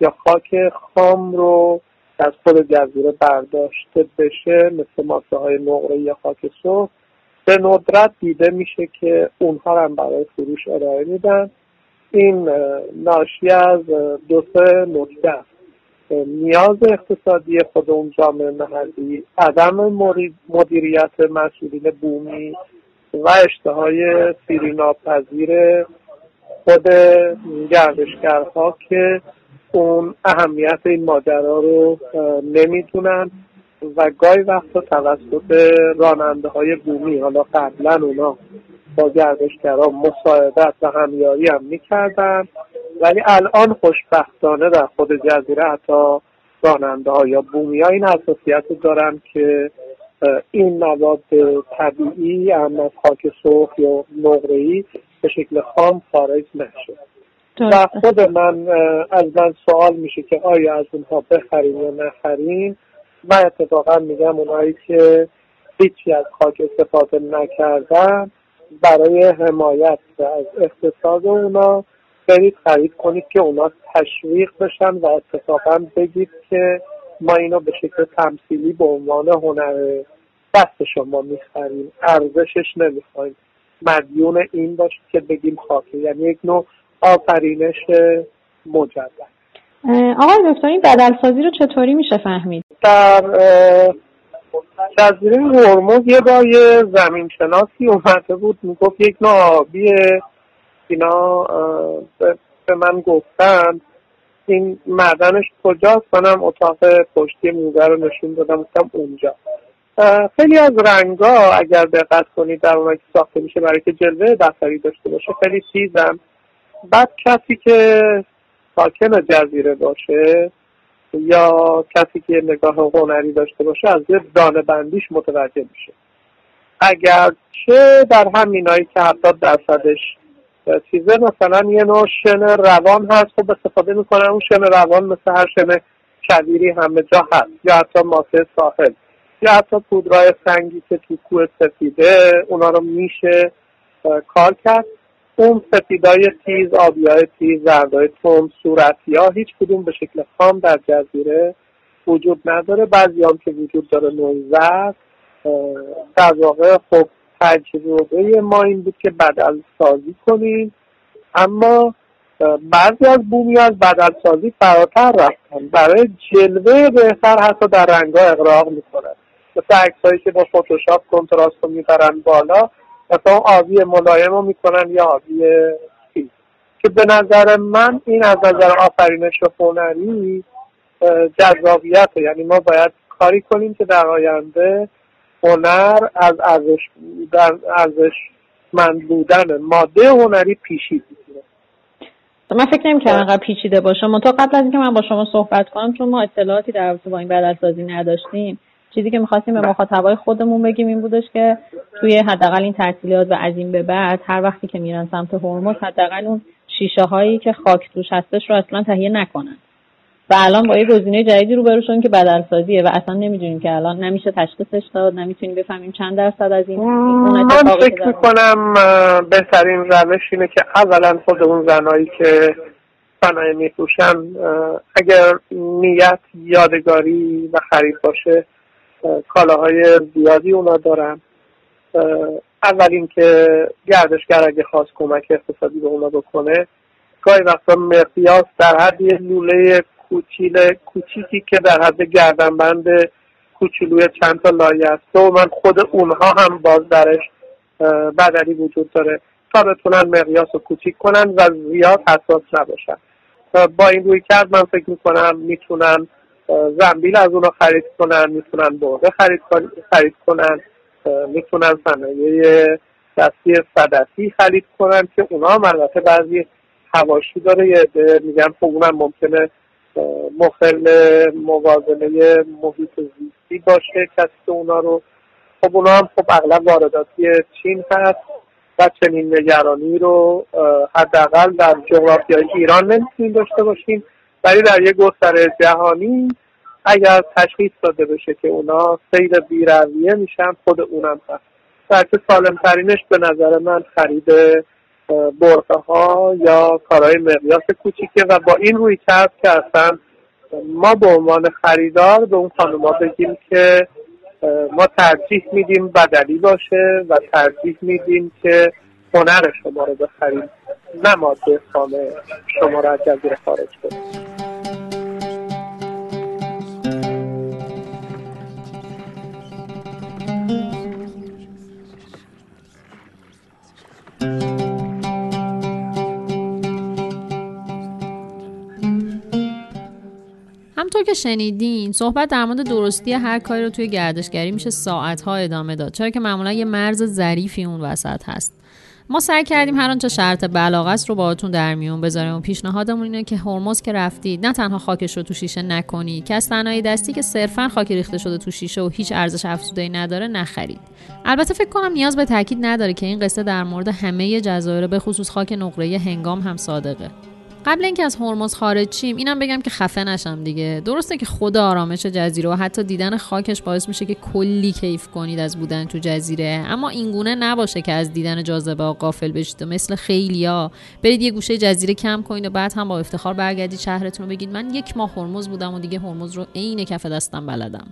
یا خاک خام رو از خود جزیره برداشته بشه مثل ماسه های نقره یا خاک سرخ به ندرت دیده میشه که اونها هم برای فروش ارائه میدن. این ناشی از دو سه نکته نیاز اقتصادی خود اون جامعه محلی عدم مدیریت مسئولین بومی و اشتهای سیری ناپذیر خود گردشگرها که اون اهمیت این ماجرا رو نمی‌دونن و گاهی وقتا توسط راننده های بومی حالا قبلا اونا با گردشگرها مساعدت و همیاری هم می‌کردن. ولی الان خوشبختانه در خود جزیره حتی راننده ها یا بومی ها این حساسیت دارن که این مواد طبیعی هم از خاک سرخ یا نقره‌ای به شکل خام خارج نشه. و خود من از من سوال میشه که آیا از اونها بخریم یا نخریم؟ و اتفاقا میگم اونایی که هیچی از خاک استفاده نکردن. برای حمایت از اقتصاد اونا برید خرید کنید که اونا تشویق بشن و اتفاقا بگید که ما اینو به شکل تمثیلی به عنوان هنر دست شما می‌خریم. ارزشش نمی‌خوایم. مدیون این باشید که بگیم خاطر یعنی یک نوع آفرینش مجدد. آقای دکتر این بدلسازی رو چطوری میشه فهمید؟ در جزیره هرمز یه بار یه زمین شناسی اومده بود می‌گفت یک نوع آبیه اینا به من گفتن این معدنش کجاست؟ منم اتاق پشتی موزه رو نشون دادم گفتم اونجا. خیلی از رنگا اگر دقت کنید در اون که ساخته میشه برای که جلوه بصری داشته باشه خیلی تیزن بعد کسی که ساکن جزیره باشه یا کسی که نگاه هنری داشته باشه از یه دانه بندیش متوجه میشه. اگر چه در همینایی که هفتاد درصدش چیزه مثلا یه نوع شن روان هست خب استفاده می‌کنن. اون شن روان مثل هر شن کبیری همه جا هست. یا حتی ماسه ساحل. یا حتی پودرای سنگی که تو کوه سفیده اونا رو میشه کار کرد. اون سفیدای تیز آبیای تیز زردای صورتی ها هیچ کدوم به شکل خام در جزیره وجود نداره. بعضی هم که وجود داره نوزد در واقع خب تجربه ما این بود که بدل سازی کنیم. اما بعضی از بومی از بدل سازی فراتر رفتن. برای جلوه بهتر حتی در رنگا اقراق می‌کنن. مثل عکسهایی که با فتوشاپ کنتراست رو می‌برن بالا. مثلا آبی ملایم رو می‌کنن یا آبی تیز که به نظر من این از نظر آفرینش هنری جذابیت. یعنی ما باید کاری کنیم که در آینده هنر از ارزش در ارزش من بودن ماده هنری پیشی بگیره. من فکر نمی کردم انقدر پیچیده باشه. منتها قبل از اینکه من با شما صحبت کنم چون ما اطلاعاتی در رابطه با این بدلسازی نداشتیم چیزی که می‌خواستیم به مخاطبای خودمون بگیم این بودش که توی حداقل این تعطیلات و از این به بعد هر وقتی که میرن سمت هرمز حداقل اون شیشه هایی که خاک توش هستش رو اصلا تهیه نکنن. و الان با یه گزینه جدیدی رو شدن که بدلسازیه و اصلا نمی‌دونیم که الان نمیشه تشخیصش داد نمی‌تونیم بفهمیم چند درصد از این من فکر می‌کنم بهترین روش اینه که اولا خود اون زنایی که صنایع میفروشن اگر نیت یادگاری و خرید باشه کالاهای زیادی اونا دارن. اول اینکه گردشگر اگه خواست کمک اقتصادی به اونا بکنه گاهی وقتا مقیاس در حد یه لوله کوچیل کوچیکی که در حد گردنبند کوچولوی چند تا لایه است. و من خود اونها هم باز درش بدلی وجود داره. تا بتونن مقیاس رو کوچیک کنن و زیاد حساس نباشن. با این روی کرد من فکر می‌کنم می‌تونن زنبیل از اونا خرید کنن می‌تونن برده خرید, خرید کنن می‌تونن صنایع دستی صدفی خرید کنن که اونا هم البته بعضی هواشی داره یه میگن خب اونم ممکنه مخل موازنه محیط زیستی باشه کسی که اونا رو. خب اونا هم خب اغلب وارداتی چین هست و چنین نگرانی رو حداقل در جغرافیای ایران نمی‌تونیم داشته باشیم. ولی در یک گستره جهانی اگر تشخیص داده بشه که اونا سیر بیرویه میشن خود اونم هست. بلکه سالم ترینش به نظر من خرید برقه ها یا کارهای مقیاس کوچیکه و با این روی کرد که اصلا ما به عنوان خریدار به اون خانوما بگیم که ما ترجیح میدیم بدلی باشه و ترجیح میدیم که هنر شما رو بخریم نه ماده خانه شما رو از جزیره خارج کنیم. که شنیدین صحبت در مورد درستی هر کاری رو توی گردشگری میشه ساعتها ادامه داد چرا که معمولا یه مرز ظریفی اون وسط هست. ما سعی کردیم هر آنچه شرط بلاغت رو باهاتون در میون بذاریم. و پیشنهادمون اینه که هرمز که رفتید نه تنها خاکش رو تو شیشه نکنید که از صنایع دستی که صرفا خاک ریخته شده تو شیشه و هیچ ارزش افزوده‌ای نداره نخرید. البته فکر کنم نیاز به تاکید نداره که این قصه در مورد همه جزایر به خصوص خاک نقره هنگام هم صادقه. قبل اینکه از هرمز خارج شیم اینم بگم که خفه نشم دیگه. درسته که خود آرامش جزیره و حتی دیدن خاکش باعث میشه که کلی کیف کنید از بودن تو جزیره. اما اینگونه نباشه که از دیدن جاذبه ها قافل بشید. و مثل خیلیا برید یه گوشه جزیره کم کنید و بعد هم با افتخار برگردید شهرتون رو بگید. من یک ماه هرمز بودم و دیگه هرمز رو عین کف دستم بلدم.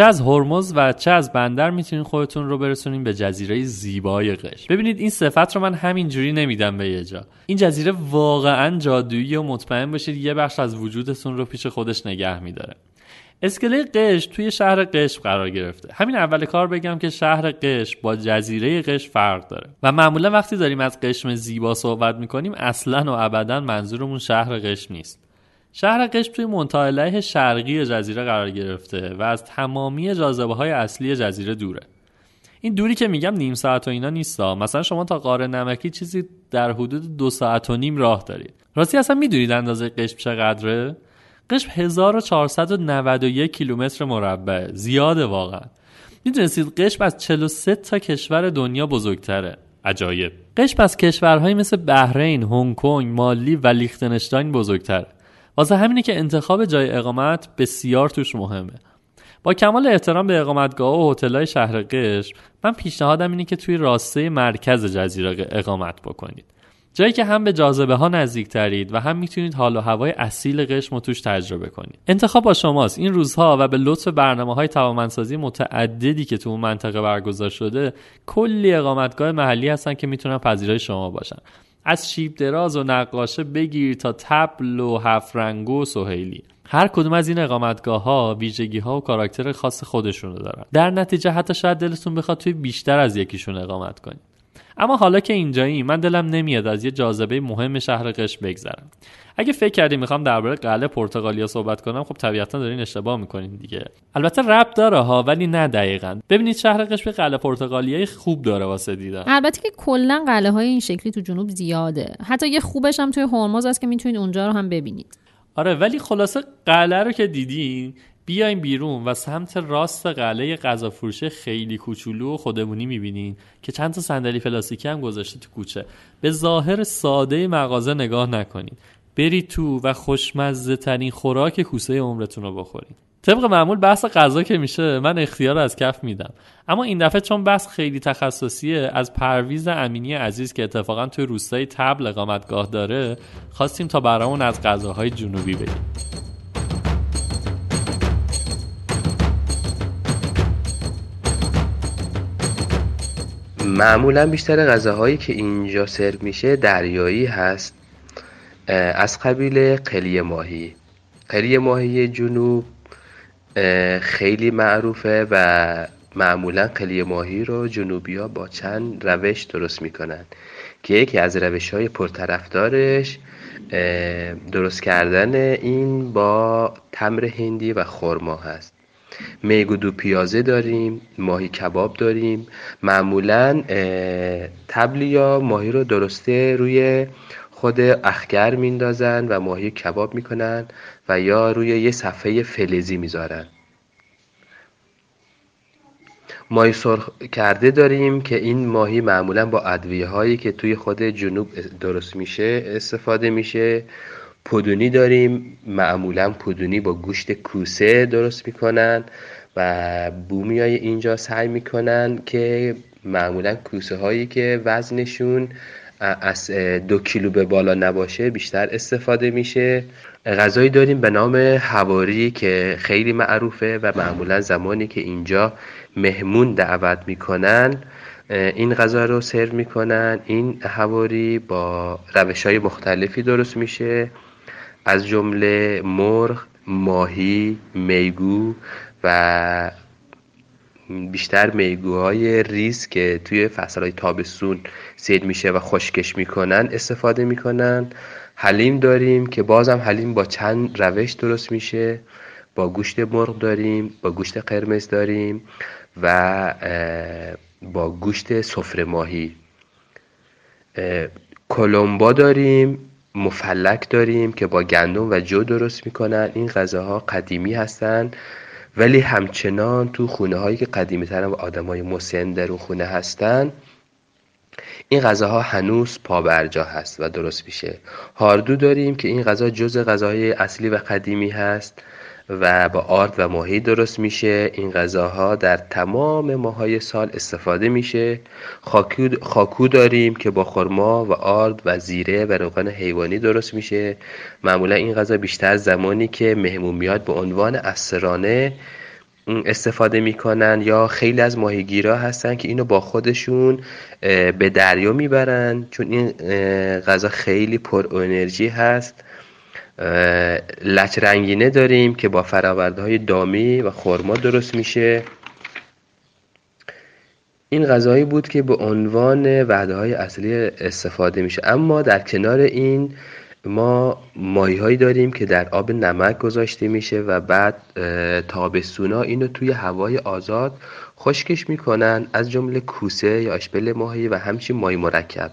چه از هرمز و چه از بندر می‌تونین خودتون رو برسونین به جزیره زیبای قشم ببینید این صفت رو من همینجوری نمیدم به یه جا. این جزیره واقعا جادویی و مطمئن باشید یه بخش از وجودتون رو پیش خودش نگه میداره. اسکله قش توی شهر قش قرار گرفته. همین اول کار بگم که شهر قش با جزیره قش فرق داره. و معمولا وقتی داریم از قشم زیبا صحبت می‌کنیم اصلا و ابدا منظورمون شهر قش نیست. شهر قشم توی منطقه شرقی جزیره قرار گرفته و از تمامی جاذبه های اصلی جزیره دوره. این دوری که میگم نیم ساعت و اینا نیستا. مثلا شما تا قاره نمکی چیزی در حدود دو ساعت و نیم راه دارید. راستی اصلا می‌دونید اندازه قشم چقدره؟ قشم 1491 کیلومتر مربع. زیاده واقعا. می‌دونستید قشم از 43 تا کشور دنیا بزرگتره. عجایب. قشم از کشورهایی مثل بحرین، هنگ کنگ، مالی و لیختنشتاین بزرگتره. واسه همینه که انتخاب جای اقامت بسیار توش مهمه. با کمال احترام به اقامتگاه و هتل‌های شهر قشم من پیشنهادم اینه که توی راسته مرکز جزیره اقامت بکنید. جایی که هم به جاذبه ها نزدیک ترید و هم می‌تونید حال و هوای اصیل قشم رو توش تجربه کنید. انتخاب با شماست. این روزها و به لطف برنامه های توامنسازی متعددی که تو اون منطقه برگزار شده کلی اقامتگاه محلی هستن که می‌تونن پذیرای شما باشن. از شیب دراز و نقاشه بگیر تا تبل و هفرنگو و سهیلی. هر کدوم از این اقامتگاه ها ویژگی ها و کاراکتر خاص خودشونو دارن. در نتیجه حتی شاید دلتون بخواد توی بیشتر از یکیشون اقامت کنید. اما حالا که اینجایی من دلم نمیاد از یه جاذبه مهم شهر قش بگذرم. اگه فکر کردی می‌خوام درباره قلعه پرتغالیا صحبت کنم خب طبیعتا دارین اشتباه می‌کنین دیگه. البته رب داره ها ولی نه دقیقا. ببینید شهر قشم قلعه پرتغالیایی خوب داره واسه دیدن. البته که کلا قلعه های این شکلی تو جنوب زیاده. حتی یه خوبش هم توی هرمز هست که می‌تونید اونجا رو هم ببینید. آره ولی خلاصه قلعه رو که دیدین بیاین بیرون و سمت راست قلعه غذا فروشه خیلی کوچولو و خودمونی می‌بینین که چند تا صندلی پلاستیکی هم گذاشته تو کوچه. به ظاهر ساده مغازه نگاه نکنین. برید تو و خوشمزه ترین خوراک کوسه عمرتون رو بخورین. طبق معمول بحث غذا که میشه من اختیار از کف میدم. اما این دفعه چون بحث خیلی تخصصیه از پرویز امینی عزیز که اتفاقا توی روستای تبل اقامتگاه داره خواستیم تا برامون از غذاهای جنوبی بگیم معمولا بیشتر غذاهایی که اینجا سرو میشه دریایی هست از قبیل قلیه ماهی. قلیه ماهی جنوب خیلی معروفه و معمولا قلیه ماهی رو جنوبی ها با چند روش درست می‌کنن که یکی از روش های پرطرفدارش درست کردن این با تمر هندی و خرما هست. میگو دو پیازه داریم ماهی کباب داریم. معمولا تبلیا ماهی رو درسته روی خود اخگر میندازن و ماهی کباب می‌کنن و یا روی یه صفحه فلزی می‌ذارن. ماهی سرخ کرده داریم که این ماهی معمولا با ادویه هایی که توی خود جنوب درست میشه استفاده میشه. پودونی داریم. معمولا پودونی با گوشت کوسه درست می‌کنن و بومیای اینجا سعی می‌کنن که معمولا کوسه هایی که وزنشون از دو کیلو به بالا نباشه بیشتر استفاده میشه. غذایی داریم به نام هواری که خیلی معروفه و معمولا زمانی که اینجا مهمون دعوت می‌کنن این غذا رو سرو می‌کنن. این هواری با روش های مختلفی درست میشه. از جمله مرغ ماهی میگو و بیشتر میگوهای ریز که توی فصلهای تابستون سید میشه و خشکش می‌کنن استفاده می‌کنن. حلیم داریم که بازم حلیم با چند روش درست میشه. با گوشت مرغ داریم با گوشت قرمز داریم و با گوشت سفره ماهی. کلمبا داریم مفلک داریم که با گندم و جو درست می‌کنن. این غذاها قدیمی هستند ولی همچنان تو خونه هایی که قدیمی تر و آدم های مسن در اون خونه هستن این غذاها هنوز پابرجا هست و درست میشه. هاردو داریم که این غذا جز غذاهای اصلی و قدیمی هست. و با آرد و ماهی درست میشه. این غذاها در تمام ماهای سال استفاده میشه. خاکو, خاکو داریم که با خرما و آرد و زیره و روغن حیوانی درست میشه. معمولا این غذا بیشتر زمانی که مهمون میاد به عنوان اسرانه استفاده می‌کنن یا خیلی از ماهیگیرا هستن که اینو با خودشون به دریا می‌برن. چون این غذا خیلی پر انرژی هست. لچ رنگینه داریم که با فراورده های دامی و خرما درست میشه. این غذایی بود که به عنوان وعده های اصلی استفاده میشه. اما در کنار این ما ماهی هایی داریم که در آب نمک گذاشته میشه و بعد تابستونا اینو توی هوای آزاد خشکش می‌کنن از جمله کوسه یا اشبل ماهی و همچین ماهی مرکب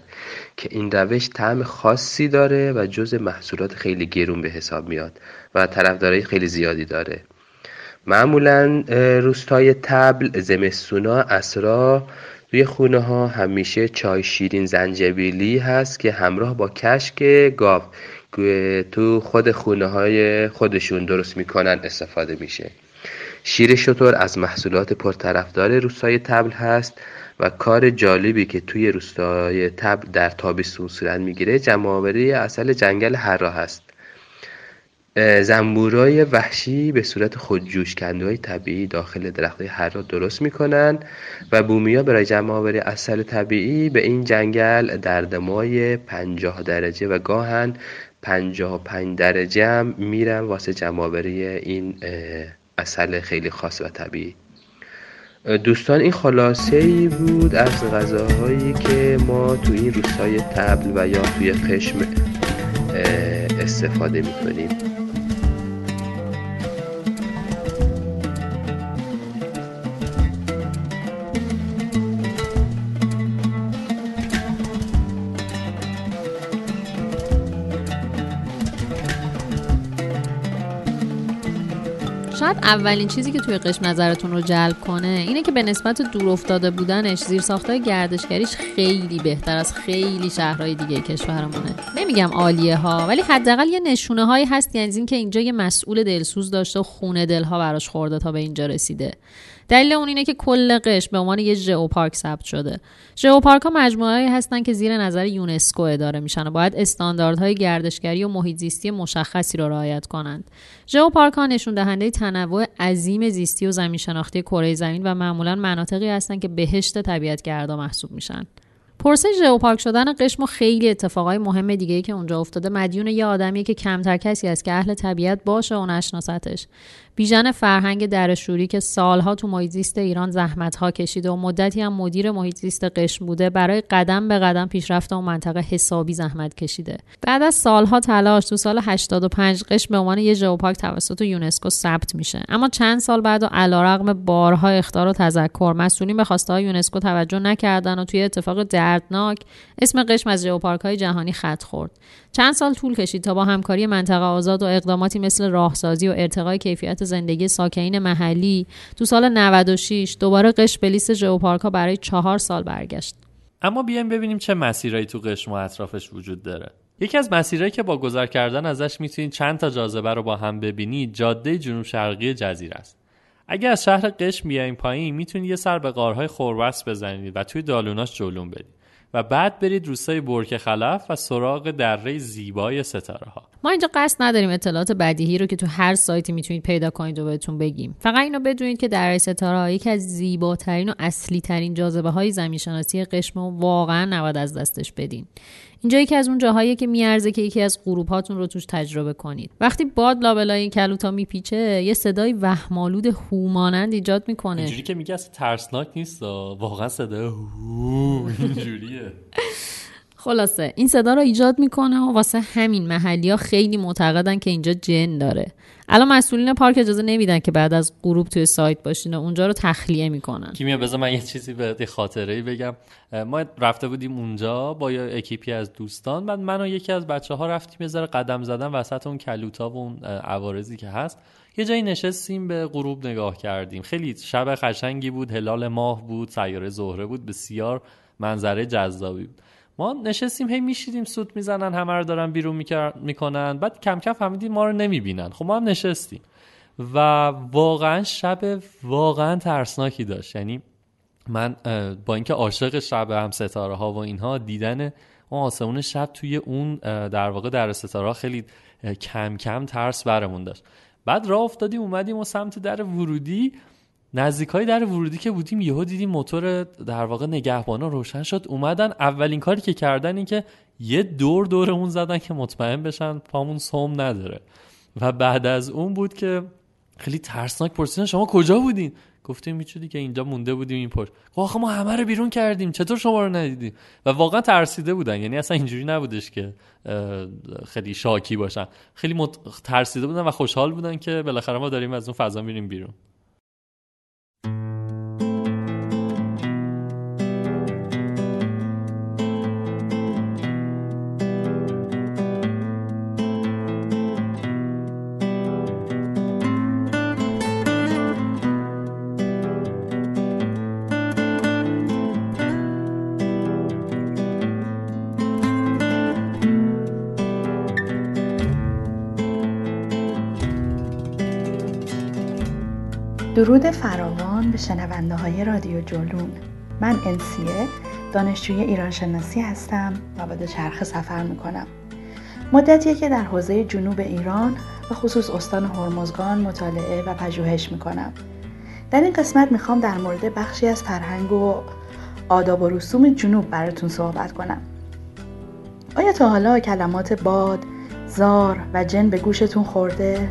که این روش طعم خاصی داره و جز محصولات خیلی گرون به حساب میاد و طرفدارای خیلی زیادی داره. معمولا روستای تبل زمستونا اسرا توی خونه ها همیشه چای شیرین زنجبیلی هست که همراه با کشک گاو تو خود خونه های خودشون درست می‌کنن استفاده میشه. شیر شطور از محصولات پرطرفدار روستای تبل هست و کار جالبی که توی روستای تبل در تابستون صورت می‌گیره جمعآوری اصل جنگل هرا هست. زنبورای وحشی به صورت خودجوش های طبیعی داخل درخت هر را درست می‌کنن و بومیا برای جمع آوری اصل طبیعی به این جنگل در دمای پنجاه درجه و گاهن پنجاه و پنج درجه هم میرن واسه جمع آوری این اصل خیلی خاص و طبیعی. دوستان این خلاصه ای بود از غذاهایی که ما تو این روستای تبل و یا توی قشم استفاده می‌کنیم. اولین چیزی که توی قشم نظرتون رو جلب کنه اینه که به نسبت دور افتاده بودنش زیرساختهای گردشگریش خیلی بهتر از خیلی شهرهای دیگه کشورمونه. نمیگم عالیه ها ولی حداقل یه نشونه هایی هست یعنی اینکه اینجا یه مسئول دلسوز داشته و خونه دلها براش خورده تا به اینجا رسیده. دلیل اون اینه که کل قش به عنوان یه پارک ثبت شده. پارک ها مجموعه هستن که زیر نظر یونسکو اداره میشن و باید استانداردهای گردشگری و محیط زیستی مشخصی رو رعایت کنند. پارک ها نشون دهنده تنوع عظیم زیستی و زمین شناختی کره زمین و معمولا مناطقی هستند که بهشت طبیعت گردا محسوب میشن. پرسه ژئوپارک شدن قشم و خیلی اتفاقای مهم دیگه ای که اونجا افتاده. مدیون یه آدمیه که کمتر کسی است که اهل طبیعت باشه و نشناستش بیژن فرهنگ درشوری که سالها تو محیط زیست ایران زحمت ها کشیده و مدتی هم مدیر محیط زیست قشم بوده برای قدم به قدم پیشرفت اون منطقه حسابی زحمت کشیده. بعد از سالها تلاش تو سال 85 قشم به عنوان یه ژئوپارک توسط یونسکو ثبت میشه. اما چند سال بعد و علیرغم بارها اختار و تذکر مسئولین به خواسته یونسکو توجه نکردن و توی اتفاق دردناک اسم قشم از ژئوپارک های جهانی خط خورد. چند سال طول کشید تا با همکاری منطقه آزاد و اقداماتی مثل راهسازی و ارتقای کیفیت زندگی ساکنین محلی تو سال 96 دوباره قشم به لیست ژئوپارک ها برای چهار سال برگشت. اما بیایم ببینیم چه مسیرهایی تو قشم و اطرافش وجود داره. یکی از مسیرهایی که با گذر کردن ازش می‌تونید چند تا جاذبه رو با هم ببینید جاده جنوب شرقی جزیره است. اگه از شهر قشم بیاین پایین می‌تونید یه سر به غارهای خوربس بزنید و توی دالوناش جلوم بدید و بعد برید روستای برک خلف و سراغ دره زیبای ستاره ها ما اینجا قصد نداریم اطلاعات بدیهی رو که تو هر سایتی می‌تونید پیدا کنید و بهتون بگیم. فقط اینو بدونید که دره ستاره ها یکی از زیباترین و اصلی ترین جاذبه های زمین شناسی قشم و واقعا نباید از دستش بدین. اینجا یکی از اون جاهایی که میارزه که یکی از غروب هاتون رو توش تجربه کنید. وقتی باد لابلای این کلوتا میپیچه یه صدای وهمالود هومانند ایجاد می‌کنه. اینجوری که میگه ترسناک نیست واقعا صدای هو اینجوریه. خلاصه این صدا رو ایجاد می‌کنه و واسه همین محلی ها خیلی معتقدن که اینجا جن داره. الان مسئولین پارک اجازه نمیدن که بعد از غروب توی سایت باشین و اونجا رو تخلیه می‌کنن. کیمیا بذار من یه چیزی به خاطره ای بگم. ما رفته بودیم اونجا با یه اکیپی از دوستان. بعد من و یکی از بچه ها رفتیم یه ذره قدم زدن وسط اون کلوتا و اون عوارضی که هست. یه جایی نشستیم به غروب نگاه کردیم. خیلی شب قشنگی بود هلال ماه بود سیاره زهره بود. بسیار منظره جذابی بود. ما نشستیم هی میشیدیم سوت می‌زنن همه رو دارن بیرون می‌کنن. بعد کم کم فهمیدیم ما رو نمی‌بینن. خب ما هم نشستیم. و واقعا شب واقعا ترسناکی داشت. یعنی من با اینکه عاشق شب هم ستاره ها و اینها دیدن اون آسمون شب توی اون در واقع در ستاره خیلی کم کم ترس برمون داشت. بعد راه افتادیم اومدیم و سمت در ورودی نزدیک های در ورودی که بودیم یهو دیدیم موتور در واقع نگهبانا روشن شد. اومدن اولین کاری که کردن این که یه دور دورمون زدن که مطمئن بشن پامون سوم نداره. و بعد از اون بود که خیلی ترسناک پرسیدن شما کجا بودین؟ گفتیم میچودی که اینجا مونده بودیم این پشت آخه ما همه رو بیرون کردیم چطور شما رو ندیدیم؟ و واقعا ترسیده بودن. یعنی اصلا اینجوری نبودش که خیلی شاکی باشن. خیلی مت... ترسیده بودن و خوشحال بودن که بالاخره ما داریم از اون فضا میریم بیرون. درود فراوان به شنونده های رادیو جولون. من انسیه دانشجوی ایران شناسی هستم و به چرخ سفر می‌کنم. مدتیه که در حوزه جنوب ایران و خصوص استان هرمزگان مطالعه و پژوهش می‌کنم. در این قسمت می‌خوام در مورد بخشی از فرهنگ و آداب و رسوم جنوب براتون صحبت کنم. آیا تا حالا کلمات باد، زار و جن به گوشتون خورده؟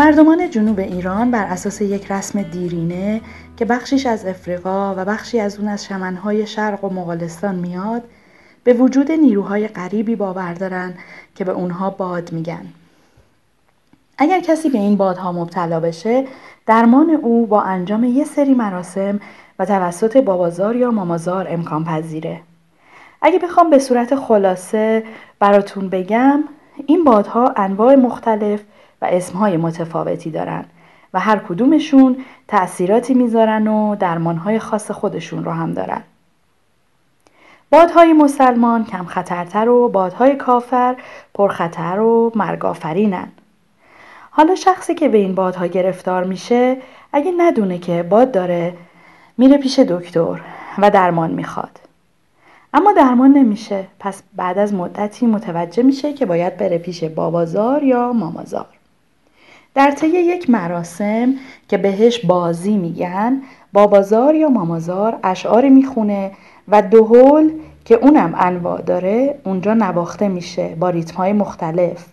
مردمان جنوب ایران بر اساس یک رسم دیرینه که بخشیش از افریقا و بخشی از اون از شمنهای شرق و مغولستان میاد به وجود نیروهای غریبی باور دارن که به اونها باد میگن اگر کسی به این بادها مبتلا بشه درمان او با انجام یه سری مراسم و توسط بابازار یا مامازار امکان پذیره. اگه بخوام به صورت خلاصه براتون بگم این بادها انواع مختلف و اسمهای متفاوتی دارن و هر کدومشون تأثیراتی می‌ذارن و درمانهای خاص خودشون رو هم دارن. بادهای مسلمان کم خطرتر و بادهای کافر پرخطر و مرگافرینن. حالا شخصی که به این بادها گرفتار میشه اگه ندونه که باد داره میره پیش دکتر و درمان می‌خواد. اما درمان نمیشه پس بعد از مدتی متوجه میشه که باید بره پیش بابازار یا مامازار. در طی یک مراسم که بهش بازی میگن بابازار یا مامازار اشعاری می‌خونه و دهل که اونم انواع داره اونجا نواخته میشه با ریتمهای مختلف.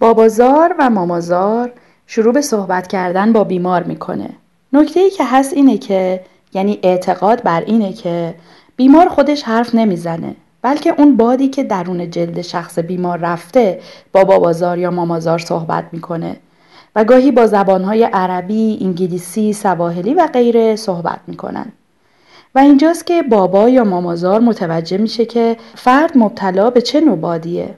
بابازار و مامازار شروع به صحبت کردن با بیمار می‌کنه. نکته ای که هست اینه که یعنی اعتقاد بر اینه که بیمار خودش حرف نمی‌زنه. بلکه اون بادی که درون جلد شخص بیمار رفته با بابازار یا مامازار صحبت می‌کنه و گاهی با زبانهای عربی، انگلیسی، سواحلی و غیره صحبت می‌کنن. و اینجاست که بابا یا مامازار متوجه میشه که فرد مبتلا به چه نوع بادیه.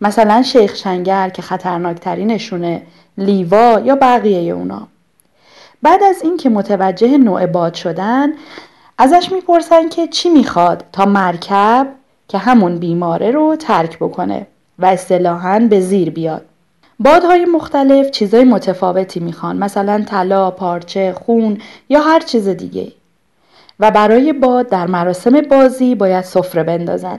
مثلا شیخ شنگر که خطرناکترینشونه، لیوا یا بقیه اونا. بعد از اینکه متوجه نوع باد شدن ازش می‌پرسن که چی می‌خواد تا مرکب که همون بیماره رو ترک بکنه و اصطلاحا به زیر بیاد. بادهای مختلف چیزای متفاوتی می‌خوان مثلا طلا، پارچه، خون یا هر چیز دیگه. و برای باد در مراسم بازی باید سفره بندازن.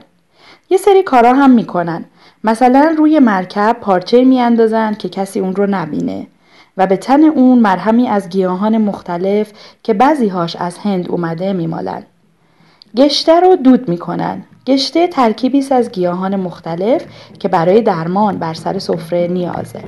یه سری کارا هم می‌کنن. مثلا روی مرکب پارچه میاندازن که کسی اون رو نبینه و به تن اون مرهمی از گیاهان مختلف که بعضی هاش از هند اومده میمالن. گشته رو دود می‌کنن. گشته ترکیبی از گیاهان مختلف که برای درمان بر سر سفره نیازه.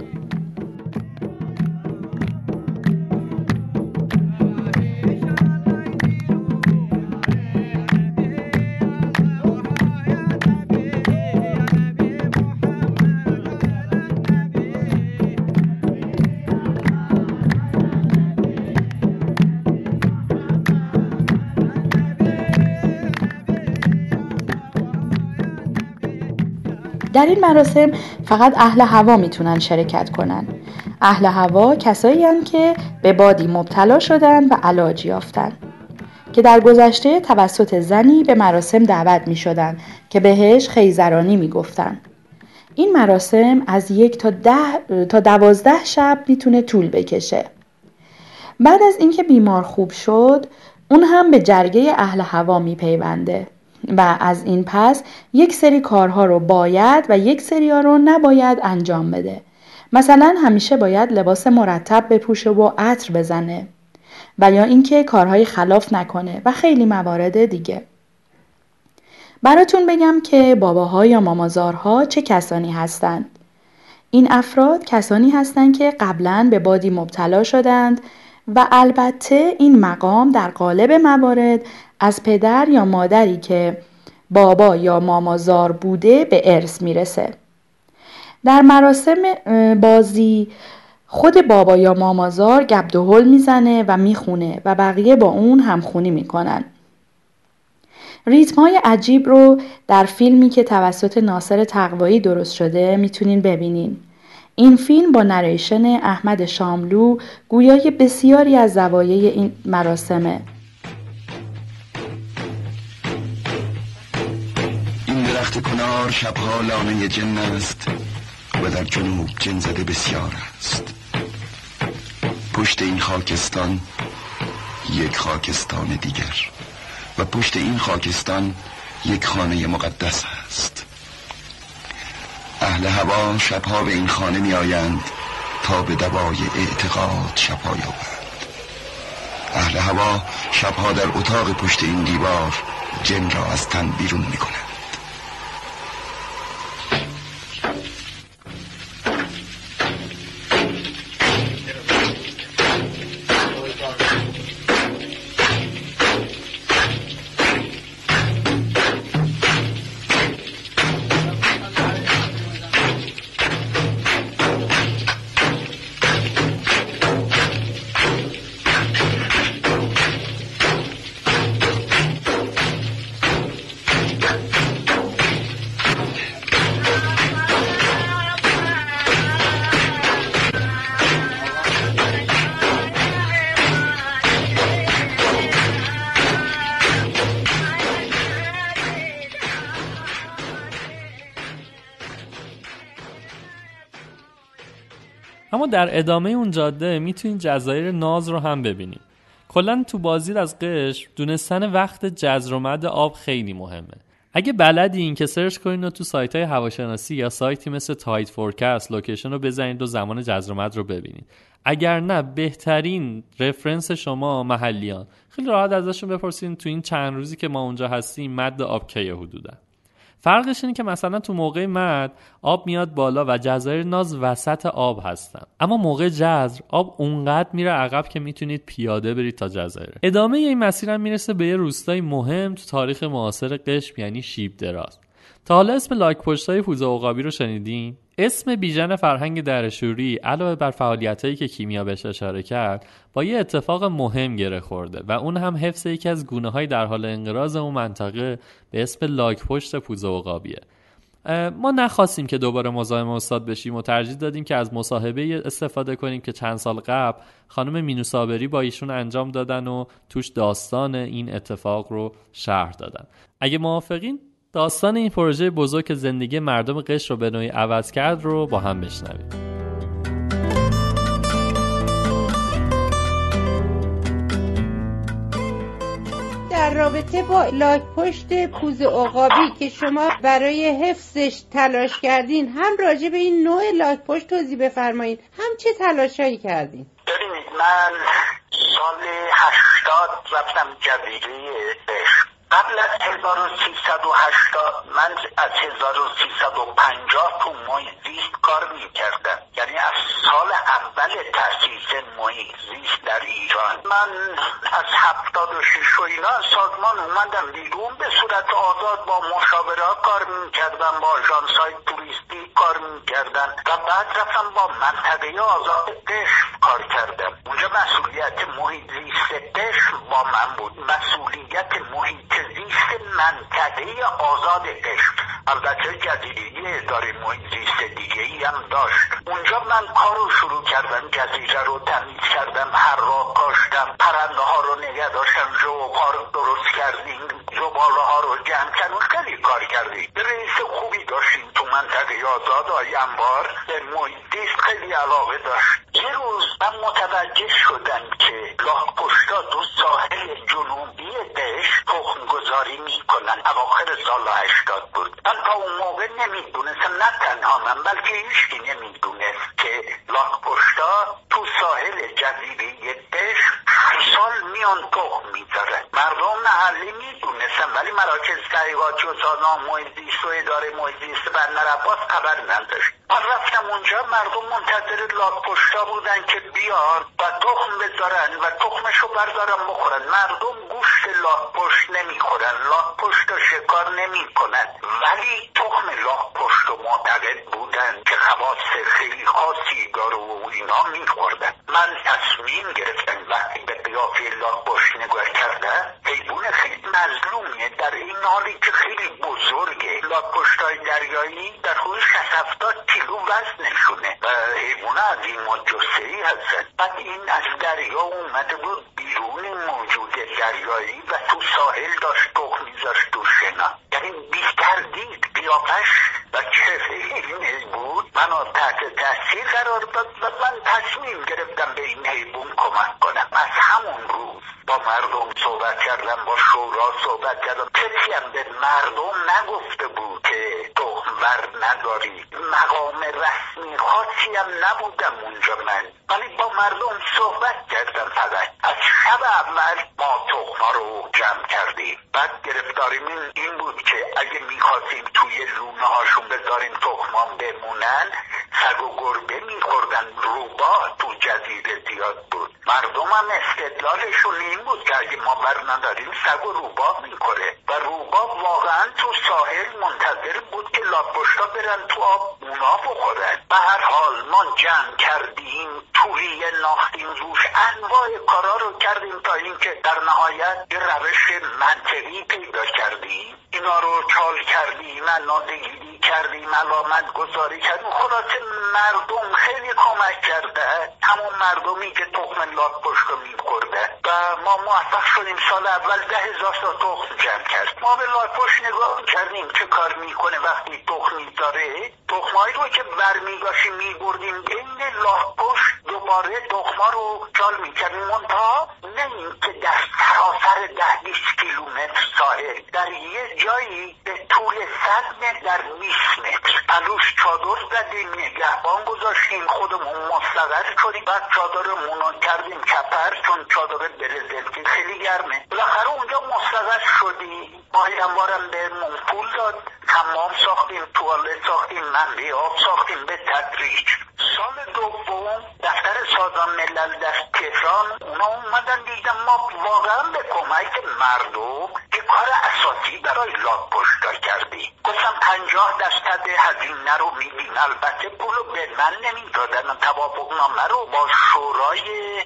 در این مراسم فقط اهل هوا می‌تونن شرکت کنن. اهل هوا کسایی هن که به بادی مبتلا شدن و علاج یافتن. که در گذشته توسط زنی به مراسم دعوت می شدن که بهش خیزرانی می گفتن. این مراسم از یک تا, ده تا دوازده شب می‌تونه طول بکشه. بعد از اینکه بیمار خوب شد اون هم به جرگه اهل هوا میپیونده و از این پس یک سری کارها رو باید و یک سری ها رو نباید انجام بده. مثلا همیشه باید لباس مرتب بپوشه و عطر بزنه و یا اینکه کارهای خلاف نکنه و خیلی موارد دیگه. براتون بگم که باباها یا مامازارها چه کسانی هستند. این افراد کسانی هستند که قبلا به بادی مبتلا شدند و البته این مقام در قالب موارد از پدر یا مادری که بابا یا مامازار بوده به ارث می‌رسه. در مراسم بازی خود بابا یا مامازار گبد و می‌زنه و می‌خونه و بقیه با اون همخونی می‌کنن. ریتم های عجیب رو در فیلمی که توسط ناصر تقوایی درست شده می‌تونین ببینین. این فیلم با نریشن احمد شاملو گویای بسیاری از زوایای این مراسمه. این درخت کنار شبها لانه جن است و در جنوب جن زده بسیار است. پشت این خاکستان یک خاکستان دیگر و پشت این خاکستان یک خانه مقدس است. اهل هوا شبها به این خانه می آیند تا به دوای اعتقاد شبها یابند. اهل هوا شبها در اتاق پشت این دیوار جن را از تن بیرون می کنند در ادامه اون جاده می‌تونید جزایر ناز رو هم ببینید کلا تو بازدید از قشم دونستن وقت جزر و مد آب خیلی مهمه. اگه بلدین که search کنید و تو سایت های هواشناسی یا سایتی مثل Tide Forecast location رو بزنید و زمان جزر و مد رو ببینید. اگر نه بهترین reference شما محلیان. خیلی راحت ازشون بپرسید تو این چند روزی که ما اونجا هستیم مد آب کیه حدودا فرقش اینه که مثلا تو موقع مد آب میاد بالا و جزایر ناز وسط آب هستن. اما موقع جزر آب اونقدر میره عقب که می‌تونید پیاده برید تا جزایر. ادامه این مسیرم می‌رسه به یه روستای مهم تو تاریخ معاصر قشم یعنی شیب دراز. تا حالا اسم لاک پشتای پوزه عقابی رو شنیدین؟ اسم بیژن فرهنگ درشوری علاوه بر فعالیتایی که کیمیا بهش اشاره کرد با یه اتفاق مهم گره خورده و اون هم حفظ یکی از گونه های در حال انقراض اون منطقه به اسم لاک پشت پوزه عقابیه ما نخواستیم که دوباره مزاحم استاد بشیم و ترجیح دادیم که از مصاحبه استفاده کنیم که چند سال قبل خانم مینوسابری با ایشون انجام دادن و توش داستان این اتفاق رو شرح دادن. اگه موافقین داستان این پروژه بزرگ که زندگی مردم قشر رو به نوعی عوض کرد رو با هم بشنویم. در رابطه با لاک پشت پوز عقابی که شما برای حفظش تلاش کردین هم راجع به این نوع لاک پشت توضیح بفرمایید. هم چه تلاشایی کردین؟ ببینید من سال هشتاد رفتم جزیره قبل از 1380 من از 1350 تو محیط زیست کار می‌کردم. یعنی از سال اول تاسیس محیط زیست در ایران. من از 76 و اینا سازمان اومدم بیرون به صورت آزاد با مشاوره کار می‌کردم با های توریستی کار می‌کردم و بعد رفتم با منطقه آزاد قشم کار کردم. اونجا مسئولیت محیط زیست قشم با من بود. مسئولیت محیط زیست منطقه آزاد قشم البته جزیره اداره محیط زیست دیگه ای هم داشت. اونجا من کار رو شروع کردم جزیره رو تمیز کردم هر را کاشتم پرنده ها رو نگه داشتم ها رو درست کردیم زباله ها رو جمع کردیم خیلی کار کردیم. رئیس خوبی داشتیم تو منطقه آزاد آی انبار به محیط خیلی علاقه داشت. یه روز من متوجه شدم که راه پشتا دو ساحل جنوبی دش تخم گذاری می‌کنن اواخر سال هشتاد بود من تا اون موقع نمی‌دونستم من بلکه هیچکی نمی‌دونست که لاک پشتا تو ساحل جزیره دش سال میان تخم می‌ذارن. مردم محلی می‌دونستن ولی مراکز تحقیقاتی و سازمان محیط و اداره محیط بندر عباس خبر نداشت. من رفتم اونجا مردم منتظر لاک پشتا بودن که بیان و تخم بذارن و تخمشو بردارن بخورن. مردم گوشت لاک پشت نمی‌خورن لاک پشت رو شکار نمی‌کنن ولی تخم لاک پشت و معتقد بودن که خواص خیلی خاصی داره و اینا میخوردن من تصمیم گرفتم وقتی به قیافه لاک پشت نگاه کردن حیوان خیلی مظلومیه در این حالی که خیلی بزرگه لاک پشتای دریایی در حدود 60 کیلو وزنشونه و حیوان از این ای هستن بعد این از دریا اومده بود بیرون موجود دریایی و تو ساحل داشت تخم میذاشت تو شنا یعنی بیشتر دید قیافش و چهره بود منو تحت تاثیر قرار داد و من تصمیم گرفتم به این حیوان کمک کنم از همون روز با مردم صحبت کردم با شورا صحبت کردم کسی هم به مردم نگفته بود که تخم بر نداری مقام رسمی خاصی هم نبودم اونجا من ولی با مردم صحبت کردم فقط از شب اول ما تخما رو جمع کردیم بعد گرفتاریم این بود که اگه می‌خواستیم توی لونه هاشون بذاریم تخمان بمونن سگ و گربه میخوردن روبا تو جزیره زیاد بود مردم هم استدلالشون این بود که اگه ما بر نداریم سگ و روبا می‌خوره و روبا واقعا تو ساحل منتظر بود که لاپشتا برن تو آب اونا بخورن به هر حال ما جمع کردیم تو توری ناختیم روش انواع کارا رو کردیم تا اینکه در نهایت یه روش منطقی پیدا کردیم اینا رو چال کردیم علامت گذاری کردیم خلاصه مردم خیلی کمک کرده. همون مردمی که تخم لاک پشت میخورده. و ما موفق شدیم سال اول ده هزار تا تخم جمع کرد. ما به لاک پشت نگاه کردیم چه کار می‌کنه وقتی تخم می‌ذاره تخمایی رو که برمیگاشیم میبردیم بین لاک پشت دوباره تخما رو چال می‌کردیم. منتها نه اینکه در سراسر ده بیست کیلومتر ساحل در یه جایی به طول صد متر در 20 متر پلوش چادر زدیم نگهبان گذاشتیم. خودمون مستقر شدیم. بعد چادرمون رو کردیم کپر چون چادر برزنتی خیلی گرمه. بالاخره اونجا مستقر شدیم ماهی انبارم بهمون پول داد. حمام ساختیم توالت ساختیم منبی آب ساختیم به تدریج. سال دوم دفتر سازمان ملل در تهران اونا اومدن دیدن ما واقعا به کمک مردم که کار اساسی برای لاک پشتا کردیم. گفتم پنجاه درصد هزینه رو میدیم البته پولو به من نمی‌دادن. توافقنامه رو با شورای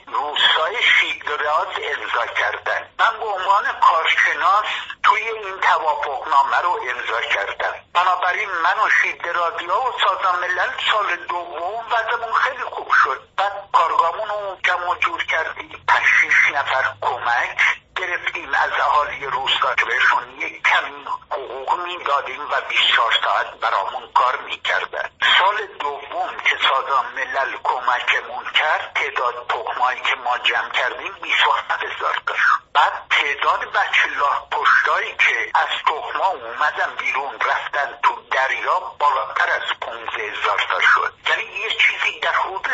روسای شیدراز امضا کردن. من به عنوان کارشناس توی این توافقنامه رو امضا کردم. بنابراین من و شیدرازی ها و سازمان ملل سال دوم وضعمون خیلی خوب شد. بعد کارگاهمون رو جمع جور کردیم پنج نفر کمک گرفتیم از اهالی روستا که بهشون یک کمی حقوق می‌دادیم و 24 ساعت برامون کار می‌کردن. سال دوم که سازمان ملل کمکمون کرد تعداد تخمایی که ما جمع کردیم 27 هزار تا بعد تعداد بچه لاه پشتایی که از تخما اومدن بیرون رفتن تو دریا بالاتر از 15 هزار تا شد. یعنی یه چیزی در حدود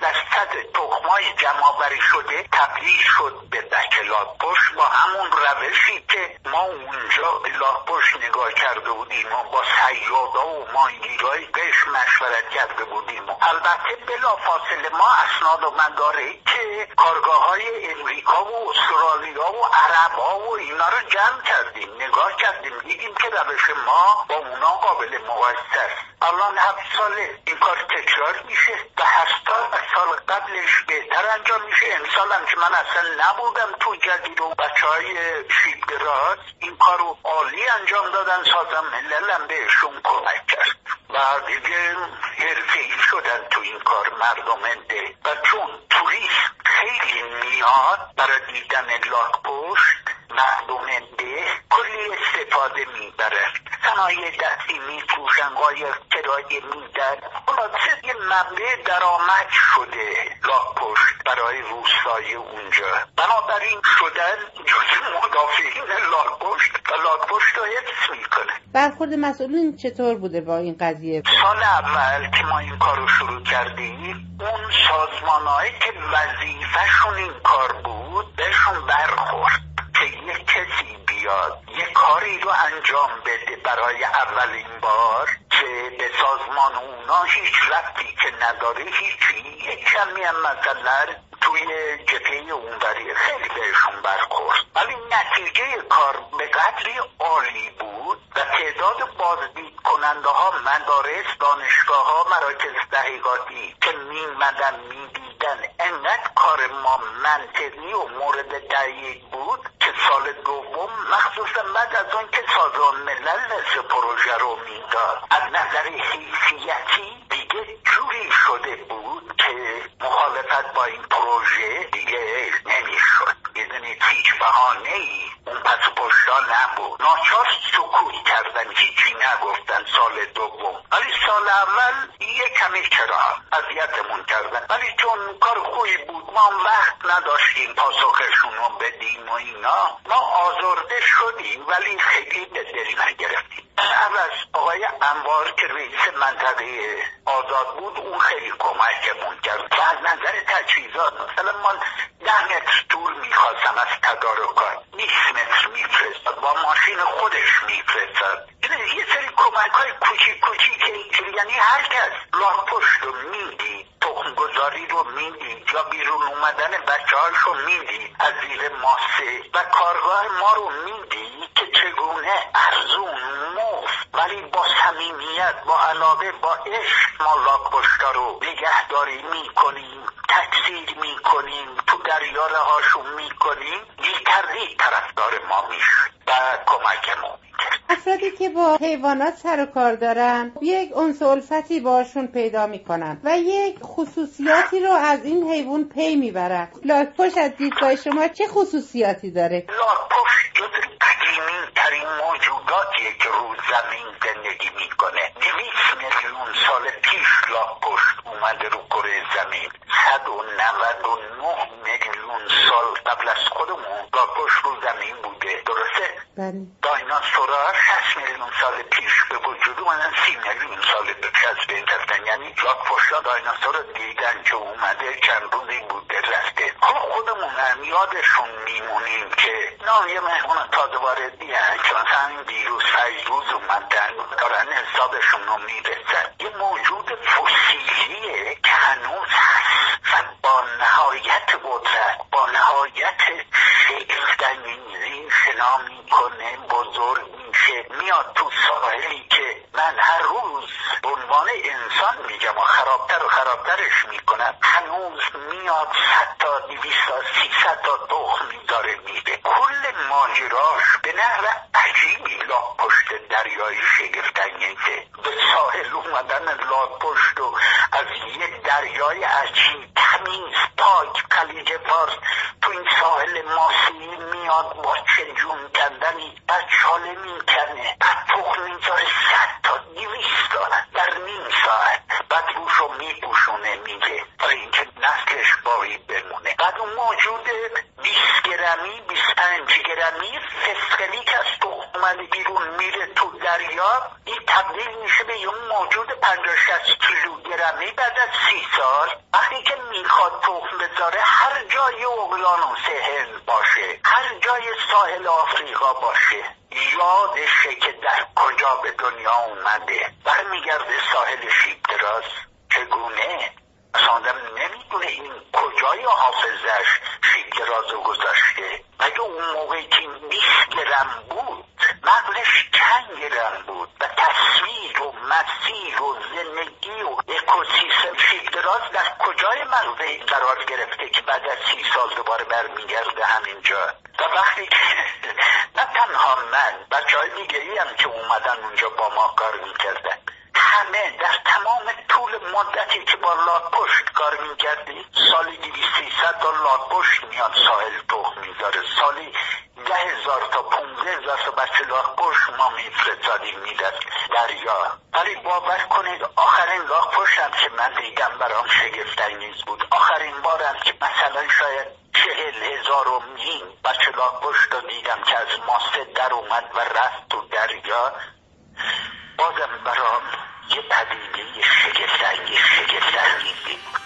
درصد تخمای جمع شده تبدیل شد به بچه لاه پشت با همون روشی که ما اونجا به لاه پشت نگاه کرده بودیم و با سیادا و ماهیگیرهای قش مشورت کرده بودیم. البته بلا فاصله ما اسناد و مداره که کارگاه های امریکا و استرالیا و عرب ها و اینا رو جمع کردیم. نگاه کردیم دیدیم که روش ما با اونا قابل مقایسه است. الان هفت ساله این کار تکرار میشه و هشتاد سال قبلش بهتر انجام میشه. امسال هم که من اصلا نبودم تو جدید و بچه های شیدگراز این کار رو عالی انجام دادن. سازم ملل هم بهشون کمک کرد. و دیگه حرفی شدن تو این کار مردم ده و چون توریست خیلی میاد برای دیدن لاک پشت مردم ده کلی استفاده می‌بره. صنایع دستی میفروشن قایق کرایه میدن. خلاصه یه مبنع درآمد شده لاک پشت برای روستای اونجا. بنابراین شدن جز مدافعین لاک پشت و لاک پشت رو حفظ می‌کنه. برخورد مسئولین چطور بوده با این قضیه؟ سال اول که ما این کار رو شروع کردیم اون سازمانهایی که وظیفهشون این کار بود بهشون برخورد. که یک کسی بیاد. یه کاری رو انجام بده. برای اولین بار که به سازمان اونا هیچ ربطی که نداره هیچی یک کمی هم مثلا توی جبهه اونوری خیلی بهشون برخورد. ولی نتیجه کار به قدری عالی بود و تعداد بازدید کننده ها مدارس دانشگاه ها مراکز تحقیقاتی که میمدن می‌دیدن انقدر کار ما منطقی و مورد تایید بود که سال دوم مخصوصا بعد از اون که سازمان ملل نصف پروژه رو می‌داد. از نظر حیثیتی دیگه جوری شده بود که مخالفت با این پروژه دیگه نمی‌شد. می‌دونید هیچ بهانه ای اون پس پشتا نبود. ناچار سکوت کردن. هیچی نگفتن سال دوم. ولی سال اول یه کمی چرا اذیتمون کردن. ولی چون کار خوبی بود. ما هم وقت نداشتیم پاسخشون رو بدیم و اینا. ما آزرده شدیم ولی خیلی به دل نگرفتیم. عوض آقای انوار که رئیس منطقه آزاد بود اون خیلی کمکمون کرد. و از نظر تجهیزات مثلا من ده متر دور می‌خواستم از تدارکات 20 متر میفرستاد. با ماشین خودش میفرستاد. یه سری کمک های کوچیک کوچیک یعنی هر کس لاک پشت رو می‌دید تخم گذاری رو می‌دید یا بیرون اومدن بچه رو می‌دید از زیر ماسه. و کارگاه ما رو می‌دید که چگونه ارزون مفت ولی با صمیمیت با علاقه با عشق ما لاکپشتا رو نگهداری می‌کنیم. تکثیر می‌کنیم تو دریا رهاشون می‌کنیم. بیتردید طرفدار ما می‌شد و کمکمون. افرادی که با حیوانات سر و کار دارن یک انس الفتی باشون پیدا می‌کنن و یک خصوصیاتی رو از این حیوان پی می‌برن. لاکپشت از دیدگاه شما چه خصوصیاتی داره؟ لاکپشت جز قدیمی ترین موجوداتیه که رو زمین زندگی می‌کنه. دویست میلیون سال پیش لاکپشت اومده رو کره زمین. صد و نود و نه میلیون سال قبل از خودمون لاکپشت رو زمین بوده. درسته؟ بله. دایناسورا 60 میلیون سال پیش به وجود اومدن سی میلیون سال پیش از بین رفتن. یعنی لاکپشتا دایناسور رو دیدن که اومده چند روزی بوده رفته. حالا خودمون هم یادشون میمونیم که نه یه مهمون تازه واردی که مثلا این دیروز فیروز اومدن دارن حسابشون رو می‌رسن. یه موجود فسیلیه که هنوز هست و با نهایت قدرت با نهایت شگفتانگیزی شنا می‌کنه بزرگ Oh. میشه میاد تو ساحلی که من هر روز به عنوان انسان میگم و خرابتر و خرابترش می‌کنم هنوز میاد صد تا دویست تا سیصد تا تخم میداره میده. کل ماجراش به نحو عجیبی لاک پشت دریایی شگفتانگیزه. به ساحل اومدن لاک پشت و از یه دریای عجیب تمیز پاک خلیج فارس تو این ساحل ماسی میاد با چه جون کندنی چاله می‌کنه بعد تخم می‌ذاره صد تا دویست تا در نیم ساعت. بعد روشو میپوشونه میگه برای اینکه نسلش باقی بمونه. بعد اون موجود 20 گرمی 25 گرمی فسقلی که از تخم اومده بیرون میره تو دریا این تبدیل میشه به یه موجود 50 60 کیلو گرمی بعد از سی سال. وقتی که می‌خواد تخم بذاره هر جای اقیانوس هند باشه هر جای ساحل آفریقا باشه. یادشه که در کجا به دنیا اومده. برمیگرده ساحل شیب دراز. چگونه؟ اصلا آدم نمی‌دونه این کجای حافظش شیب درازو گذاشته. مگه اون موقعی که 20 گرم بود مغزش چند گرم بود و تصویر و مسیر و زندگی و اکوسیستم شیب دراز در کجای مغزه قرار گرفته که بعد از سی سال دوباره برمیگرده همینجا؟ و وقتی که نه تنها من بچه های دیگری هم که اومدن اونجا با ما کار می‌کردن. همه در تمام طول مدتی که با لاکپشت کار می‌کردی سالی دیوی سیصد تا لاکپشت میاد ساحل تخم می‌ذاره. سالی ده هزار تا پونزه هزار تا بچه لاکپشت ما میفرستادیم می‌داد دریا. ولی باور کنید آخرین لاکپشت هم که من دیدم برام شگفتانگیز بود. آخرین بارم که مثلا شاید چهل هزار و مین بچه لاکپشت رو دیدم که از ماسه در اومد و رفت تو دریا. بازم برام یه پدیده شگفتانگیز شگفتانگیزی بود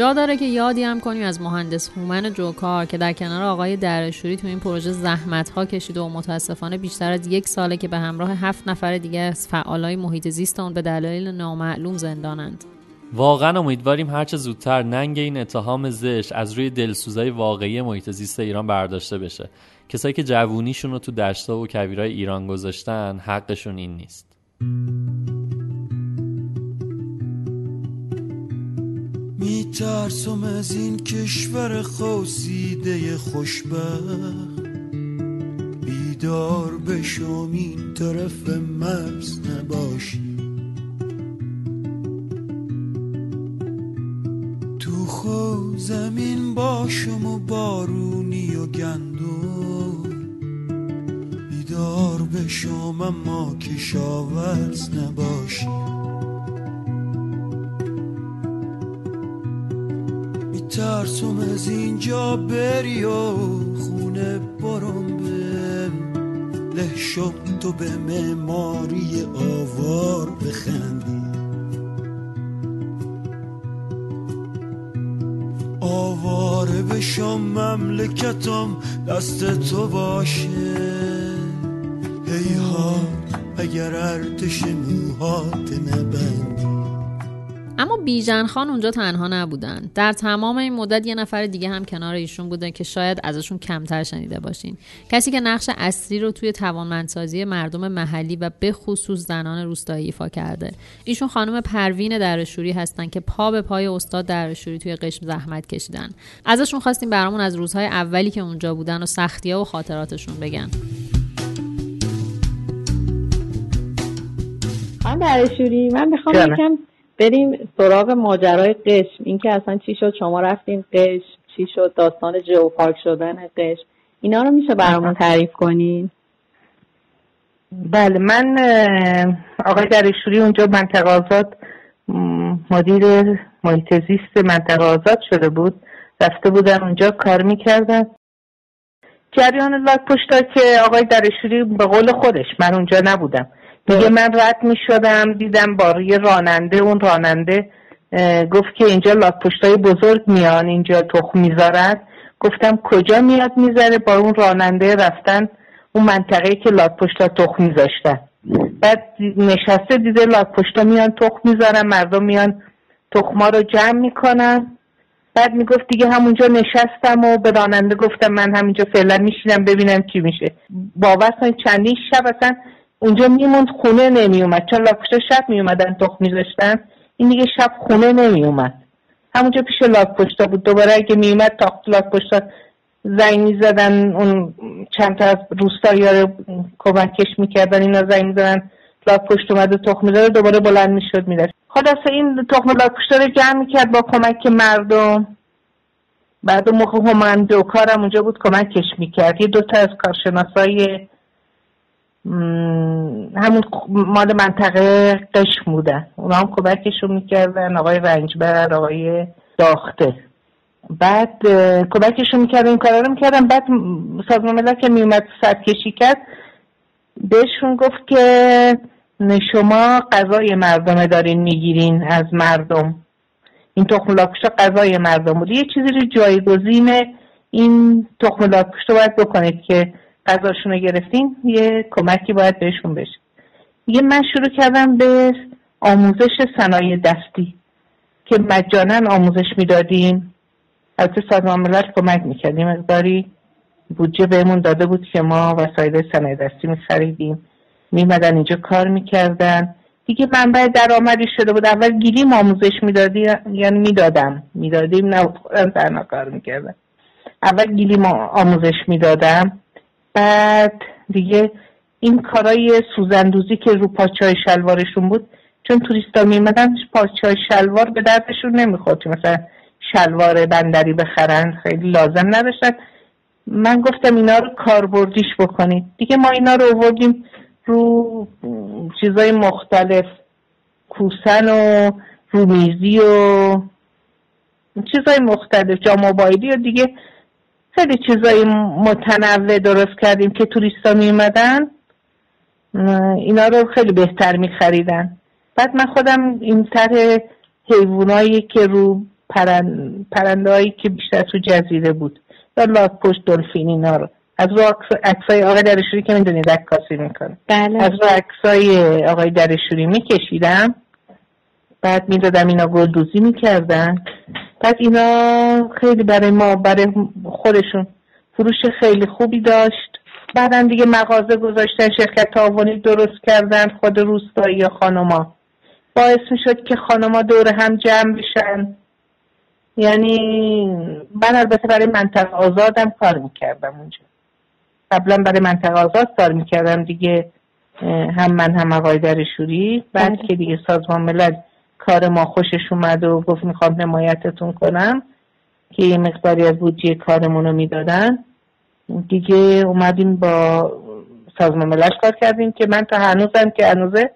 جا داره که یادی هم کنیم از مهندس هومن جوکار که در کنار آقای درشوری تو این پروژه زحمت ها کشیده و متاسفانه بیشتر از یک ساله که به همراه هفت نفر دیگه از فعالای محیط زیست اون به دلایل نامعلوم زندانند. واقعا امیدواریم هرچه زودتر ننگ این اتهام زش از روی دلسوزای واقعی محیط زیست ایران برداشته بشه. کسایی که جوونیشون رو تو دشتا و کویرای ایران گذاشتن حقشون این نیست. میترسم از این کشور خوصیده خوشبخت. بیدار بشم این طرف مرز نباشی. تو خو زمین باشم و بارونی و گندم. بیدار بشم اما کشاورز نباشی. ترسم از اینجا بری و خونه برم به لحشم تو به معماری آوار بخندی. آواره بشم مملکتم دست تو باشه. هی ها اگر ارتش موهات نبندی. اما بیژن خان اونجا تنها نبودن. در تمام این مدت یه نفر دیگه هم کنار ایشون بوده که شاید ازشون کمتر شنیده باشین. کسی که نقش اصلی رو توی توانمندسازی مردم محلی و به خصوص زنان روستایی ایفا کرده. ایشون خانم پروین درشوری هستن که پا به پای استاد درشوری توی قشم زحمت کشیدن. ازشون خواستیم برامون از روزهای اولی که اونجا بودن و سختی‌ها و خاطراتشون بگن. خانم درشوری من می‌خوام یکم بریم سراغ ماجرای قشم. اینکه اصلا چی شد؟ شما رفتین قشم چی شد؟ داستان جوپارک شدن قشم. اینا رو میشه برامون تعریف کنین؟ بله من آقای درشوری اونجا منطقه آزاد مدیر محیط زیست منطقه آزاد شده بود. رفته بودن اونجا کار می‌کردن. جریان لاک پشتا که آقای درشوری به قول خودش من اونجا نبودم. میگه من رد می شدم دیدم با یه راننده اون راننده گفت که اینجا لاک پشتای بزرگ میان اینجا تخم می‌ذارد گفتم کجا میاد می‌ذاره؟ با اون راننده رفتن اون منطقه که لاک پشتا تخم میذاشتن. بعد نشسته دیده لاک پشتا میان تخم می‌ذارن مردم میان تخما رو جمع می‌کنن. بعد می‌گفت دیگه همونجا نشستم و به راننده گفتم من همینجا فعلا میشینم ببینم چی میشه. باور چندین شب اصلا اونجا میموند خونه نمیومد چون لاکپشتا شب میومدن تخم میذاشتن. این دیگه شب خونه نمیومد همونجا پیش لاکپشتا بود. دوباره اگه میومد تاخت لاکپشتا زنگ می‌زدن. اون چند تا از روستایی رو کمکش می‌کردن. اینا زنگ می‌زدن. لاکپشت اومده تخم می‌ذاره دوباره بلند می‌شد می‌رفت. خلاصه این تخم لاکپشتا رو جمع می‌کرد با کمک مردم. بعد اون موقع همانده و کارم اونجا بود کمکش می‌کرد. یه دوتا از کارشناسای همون مال منطقه قشم بودن اونا هم کمکشون می‌کردن آقای رنجبر آقای داخته. بعد کمکشون می‌کردن این کارا رو می‌کردن. بعد سازمان ملل که میومد کشی کرد بهشون گفت که شما غذای مردم دارین می‌گیرین از مردم. این تخم لاکشتا غذای مردم بود. یه چیزی رو جایگزین این تخم لاکشتا باید بکنید که غذاشون رو گرفتیم یه کمکی باید بهشون بشه. یه من شروع کردم به آموزش صنایع دستی که مجانا آموزش می‌دادیم. البته سازمان ملل کمک می‌کردیم. مقداری بودجه بهمون داده بود که ما وسایل صنایع دستی میخریدیم. میمدن اینجا کار می‌کردن. دیگه منبع درآمدی شده بود. اول گیلیم آموزش می‌دادی یعنی می‌دادم. می‌دادیم نه خودم تنها کار می‌کردم. اول گیلیم آموزش می‌دادم. بعد دیگه این کارای سوزندوزی که رو پاچه شلوارشون بود چون توریستا میمدن پاچه شلوار به دردشون نمی‌خورد. مثلا شلوار بندری بخرن خیلی لازم نداشتن. من گفتم اینا رو کاربردیش بکنید. دیگه ما اینا رو آوردیم رو چیزای مختلف کوسن و رومیزی و چیزای مختلف جاموبایلی و دیگه خیلی چیزای متنوع درست کردیم که توریستا می اومدن اینا رو خیلی بهتر می خریدن بعد من خودم این طرح حیوانایی که رو پرند... پرندهایی که بیشتر تو جزیره بود. یا لاک پشت دلفین اینا رو. از رو عکسای آقای درشوری که می‌دونید عکاسی می‌کنه. بله. از رو عکسای آقای درشوری میکشیدم. بعد می‌دادم اینا گلدوزی می‌کردن. بعد اینا خیلی برای ما برای خودشون فروش خیلی خوبی داشت. بعدا دیگه مغازه گذاشتن شرکت تعاونی درست کردن خود روستایی یا خانوما. باعث می‌شد که خانوما دور هم جمع بشن. یعنی من البته برای منطقه آزادم کار می‌کردم اونجا. قبلا برای منطقه آزاد کار می‌کردم دیگه هم من هم آقای درشوری بعد بله. که دیگه سازمان ملل کار ما خوشش اومد و گفت می‌خوام حمایتتون کنم که یه مقداری از بودجه کارمون رو می‌دادن. دیگه اومدیم با سازمان ملل کار کردیم که من تا هنوزم که هنوزه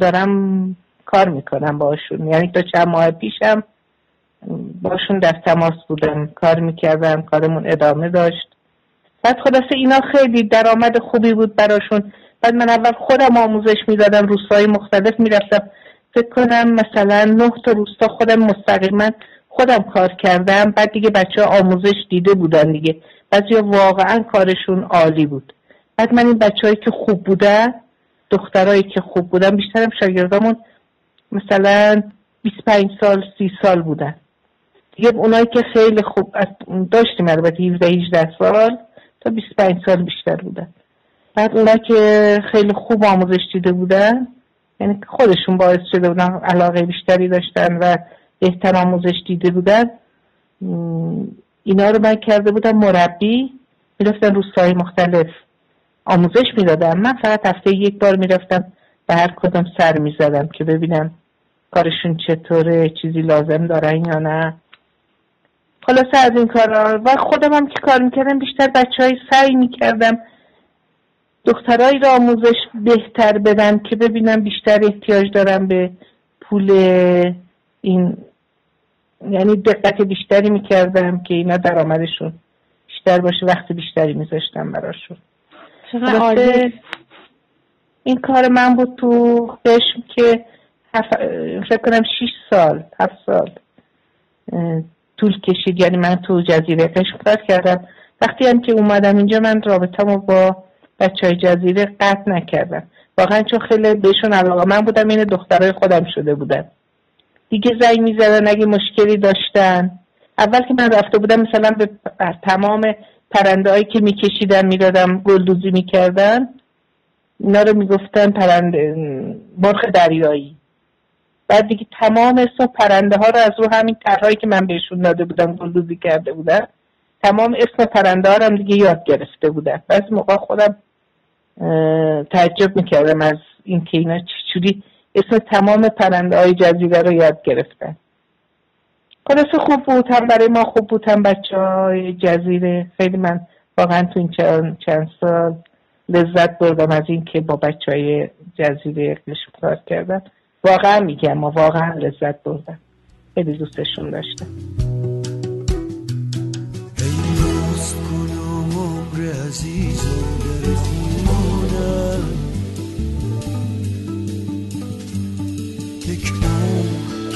دارم کار می‌کنم باشون. یعنی تا چند ماه پیشم باشون در تماس بودم کار می‌کردم کارمون ادامه داشت. بعد خلاصه اینا خیلی درآمد خوبی بود براشون. بعد من اول خودم آموزش می‌دادم روستای مختلف می‌رفتم. فکر کنم مثلا نه تا روستا خودم مستقیما خودم کار کردم بعد دیگه بچه آموزش دیده بودن دیگه. بعضی واقعا کارشون عالی بود. بعد من این بچههایی که خوب بودن دخترایی که خوب بودن بیشترم شاگردامون مثلا 25 سال 30 سال بودن. دیگه اونایی که خیلی خوب داشتیم البته 17 18 سال تا 25 سال بیشتر بودن. بعد اونا که خیلی خوب آموزش دیده بودن یعنی خودشون باعث شده بودن علاقه بیشتری داشتن و بهتر آموزش دیده بودن. اینا رو من کرده بودم مربی می‌رفتن روستای مختلف آموزش می‌دادم من فقط هفته یک بار می‌رفتم به هر کدام سر می‌زدم که ببینم کارشون چطوره چیزی لازم دارن یا نه. خلاصه از این کارا و خودم هم که کار می‌کردم بیشتر بچه های سعی می‌کردم دخترایی را آموزش بهتر بدم که ببینم بیشتر احتیاج دارم به پول این یعنی دقت بیشتری می‌کردم که اینا درآمدشون بیشتر باشه وقت بیشتری میذاشتم براشون. این کار من بود تو قشم که هف... فکر کنم شیش سال هفت سال طول کشید. یعنی من تو جزیره قشم کار کردم. وقتی هم که اومدم اینجا من رابطه با بچه های جزیره قطع نکردم واقعا چون خیلی بهشون علاقه من بودم این دخترای خودم شده بودم دیگه زنگ می‌زدن اگه مشکلی داشتن. اول که من رفته بودم مثلا به تمام پرنده هایی که میکشیدن می‌دادم گلدوزی می‌کردن. اینا رو می‌گفتن پرنده مرخ دریایی. بعد دیگه تمام اسم پرنده ها رو از رو همین طرحهایی که من بهشون داده بودم گلدوزی کرده بودم تمام اسم پرنده ها رو هم دیگه یاد گرفته بودم. بعض موقع خودم تعجب می‌کردم از این که اینا چجوری اسم تمام پرنده های جزیره رو یاد گرفتن. خلاصه خوب بود هم برای ما خوب بود هم بچه های جزیره. خیلی من واقعا تو این چند, سال لذت بردم از این که با بچه های جزیره قشم کار کردم واقعا میگم ما واقعا لذت بردم. خیلی دوستشون داشتم.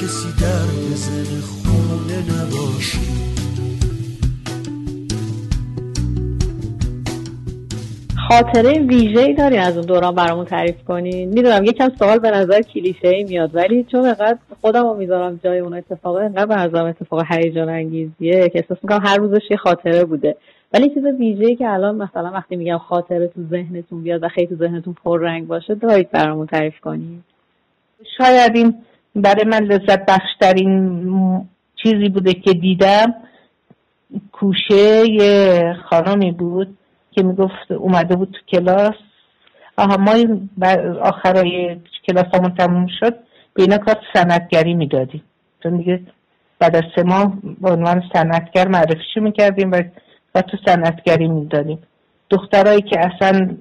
کسی در بزن خونه نباشی. خاطره ویژه‌ای داری از اون دوران برامون تعریف کنی؟ می‌دونم یکم سوال به نظر کلیشه ای میاد ولی چون انقدر خودم رو می‌ذارم جای اون اتفاق انقدر به نظرم اتفاق هیجان انگیزیه که احساس می‌کنم هر روزش یه خاطره بوده. ولی چیز ویژه‌ای که الان مثلا وقتی میگم خاطره تو ذهنتون بیاد و خیلی تو ذهنتون پر رنگ باشه دارید برامون تعریف کنی. شاید این برای من لذت بخشترین چیزی بوده که دیدم کوشه یه خانمی بود که می‌گفت اومده بود تو کلاس. آها ما آخرای کلاس همون تموم شد به اینا کار سندگری می‌دادیم. چون دیگه بعد از سه ماه به عنوان سندگر معرفیشو می‌کردیم و, و تو سندگری می‌دادیم. دخترایی که اصلا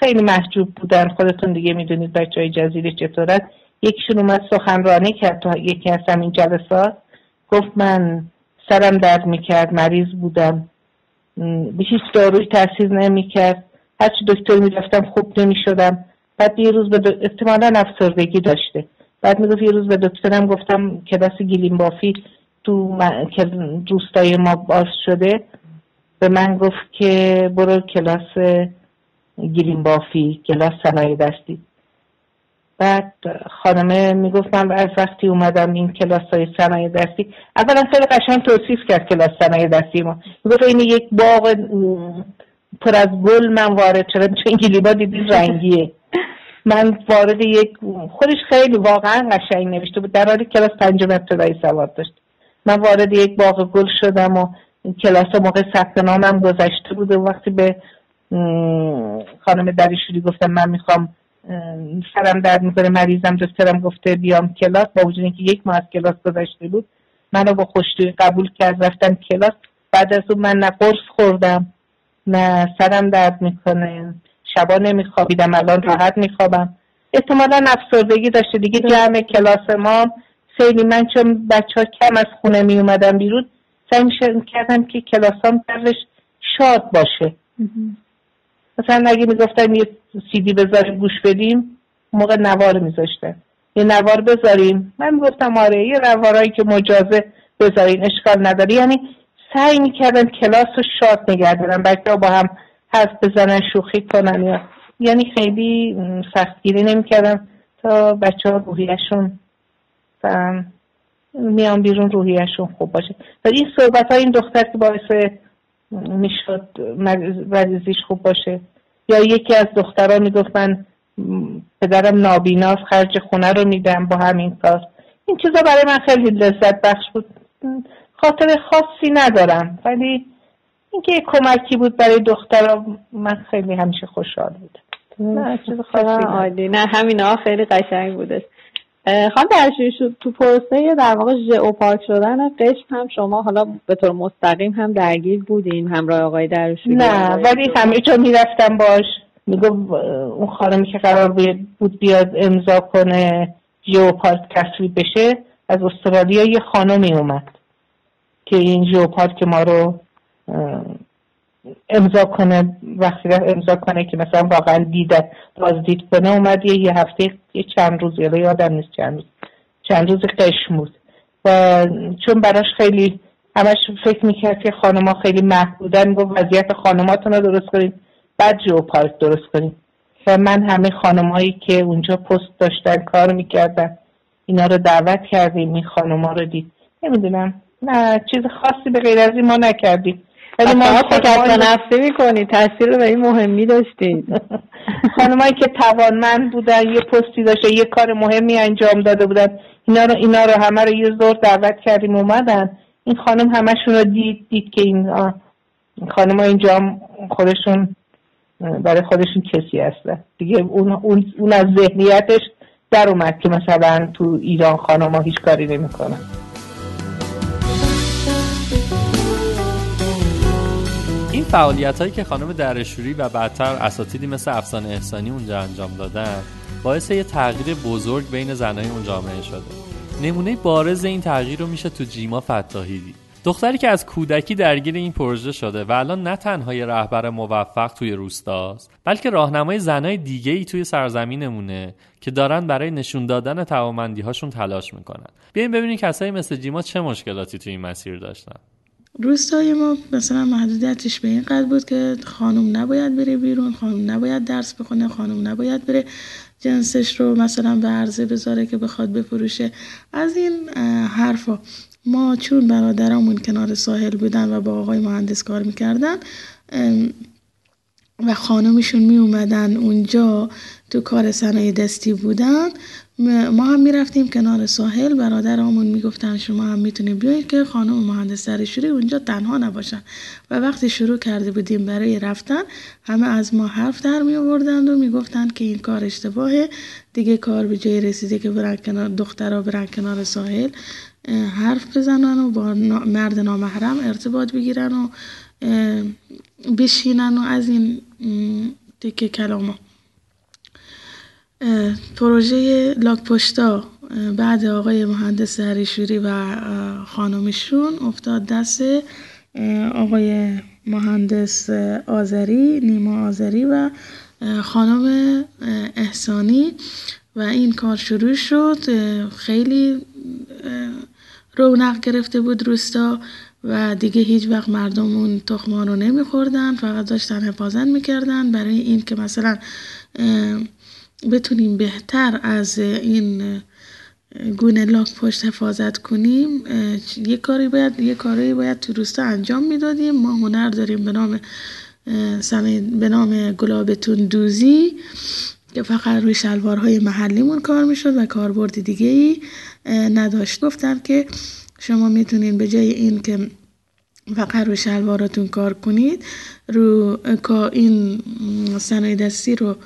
خیلی محجوب بودن خودتون دیگه می‌دونید بچه های جزیره چطورت یکیشون اومد سخنرانی کرد تو یکی از همین جلسات. گفت من سرم درد می‌کرد مریض بودم. به هیچ داروی تاثیر نمی‌کرد. هرچی دکتر می‌رفتم خوب نمی‌شدم. بعد یه روز به دو... احتمالا افسردگی داشته. بعد می‌گفت یه روز به دکترم گفتم کلاس گیلیم بافی تو روستای ما باز شده. به من گفت که برو کلاس گیلیم بافی کلاس صنایع دستی. بعد خانمه می‌گفت من از وقتی اومدم این کلاس های صنایع دستی اولا خیلی قشنگ توصیف کرد کلاس صنایع دستی ما. می‌گفت این یک باغ پر از گل من وارد شدم چون گلیبا دیدی رنگیه. من وارد یک خودش خیلی واقعا قشنگ نوشته بود. در حالی کلاس پنجم ابتدایی سواد داشت. من وارد یک باغ گل شدم و کلاس موقع ثبت نامم گذشته بود و وقتی به خانم دریشوری گفتم من می‌خوام سرم درد می‌کنه مریضم دکترم گفته بیام کلاس با وجود اینکه یک ماه از کلاس گذشته بود منو با خوشی قبول کرد رفتم کلاس. بعد از اون من نه قرص خوردم نه سرم درد می‌کنه شبا نمیخوابیدم الان راحت میخوابم. احتمالا افسردگی داشته. دیگه جمع کلاس ما خیلی من چون بچه ها کم از خونه می اومدم بیرون سعی کردم که کلاسام درش شاد باشه. مثلا اگه می‌گفتن یه سیدی بذاریم گوش بدیم موقع نوار میذاشتن. یه نوار بذاریم. من می‌گفتم آره یه نوارایی که مجازه بذارین اشکال نداری یعنی سعی می‌کردن کلاس رو شاد نگه دارن بچه با هم حرف بزنن شوخی کنن یا یعنی خیلی سختگیری نمی‌کردن تا بچه ها روحیشون میان بیرون روحیشون خوب باشه. و این صحبت های این دختر که باعث می‌شد وزیزیش خوب باشه. یا یکی از دخترها می‌گفت من پدرم نابیناست خرج خونه رو میدم با همین کار. این چیزا برای من خیلی لذت بخش بود. خاطر خاصی ندارم. ولی اینکه یک کمکی بود برای دخترها من خیلی همیشه خوشحال بود. نه چیز خاصی عالی. نه همینا خیلی قشنگ بودش خانم شد تو پروسه در واقع ژئوپارک شدن قشم هم شما حالا به طور مستقیم هم درگیر بودین همراه آقای درشوی نه ولی همه جا می‌رفتم باش. میگو اون خانمی که قرار بود بیاد امضا کنه ژئوپارک تصویب بشه از استرالیا یه خانمی اومد که این ژئوپارک ما رو امضا کنه وقتی امضا کنه که مثلا واقعا دیده بازدید کنه اومد یه, هفته یه چند روز یا یادم نیست چند روز. چند روز قشم بود. و چون براش خیلی همش فکر می‌کرد که خانما خیلی محدودن گفت وضعیت خانماتون رو درست کنیم بعد جو پارک درست کنیم و من همه خانمایی که اونجا پست داشتن کار می‌کردن اینا رو دعوت کردیم این خانما رو دید. نمی‌دونم. نه چیز خاصی به غیر از این ما نکردیم. ولی ما فکر نفسی می‌کنی. تاثیر به این مهمی داشتید خانمایی که توانمند بودن یه پستی داشته یه کار مهمی انجام داده بودن اینا رو اینا رو همه رو یه زور دعوت کردیم اومدن. این خانم همشون رو دید دید که این خانم اینجا خودشون برای خودشون کسی هستن. دیگه اون, اون, اون از ذهنیتش در اومد که مثلا تو ایران خانم ها هیچ کاری نمی‌کنن. فعالیت هایی که خانم درشوری و بعدتر اساتیدی مثل افسانه احسانی اونجا انجام دادن باعث یه تغییر بزرگ بین زنای اون جامعه شده. نمونه بارز این تغییر رو میشه تو جیما فتاحی دید. دختری که از کودکی درگیر این پروژه شده و الان نه تنها یه رهبر موفق توی روستاست بلکه راهنمای زنای دیگه ای توی سرزمینمونه که دارن برای نشون دادن توامندی هاشون تلاش می‌کنن. بیاین ببینیم کسایی مثل جیما چه مشکلاتی توی این مسیر داشتن. روستای ما مثلا محدودیتش به این قدر بود که خانم نباید بره بیرون خانم نباید درس بخونه خانم نباید بره جنسش رو مثلا به عرضه بذاره که بخواد بفروشه. از این حرفا. ما چون برادرامون کنار ساحل بودن و با آقای مهندس کار می‌کردن و خانمشون می اومدن اونجا تو کار صنایع دستی بودن ما هم می‌رفتیم کنار ساحل برادرامون می‌گفتن شما هم می‌تونید بیایید که خانم مهندس سرشوری اونجا تنها نباشن. و وقتی شروع کرده بودیم برای رفتن همه از ما حرف در می آوردند و می‌گفتند که این کار اشتباهه. دیگه کار به جای رسیده که برن کنار دخترها برن کنار ساحل حرف بزنن و با مرد نامحرم ارتباط بگیرن و بشینن و از این تکه کلاما پروژه لاک پشتا بعد آقای مهندس هریشوری و خانمشون افتاد دست آقای مهندس آذری نیما آذری و خانم احسانی و این کار شروع شد. خیلی رونق گرفته بود روستا و دیگه هیچ وقت مردم اون تخمان رو نمیخوردن فقط داشتن حفاظت می‌کردن. برای این که مثلا بتونیم بهتر از این گونه لاک پشت حفاظت کنیم یه کاری باید یه کاری باید تو روستا انجام می‌دادیم. ما هنر داریم به نام به نام گلابتون دوزی که فقط روی شلوارهای محلیمون کار می‌شد و کاربرد دیگه ای نداشت. گفتن که شما می‌تونین به جای این که فقط روی شلواراتون کار کنید رو این صنایع دستی رو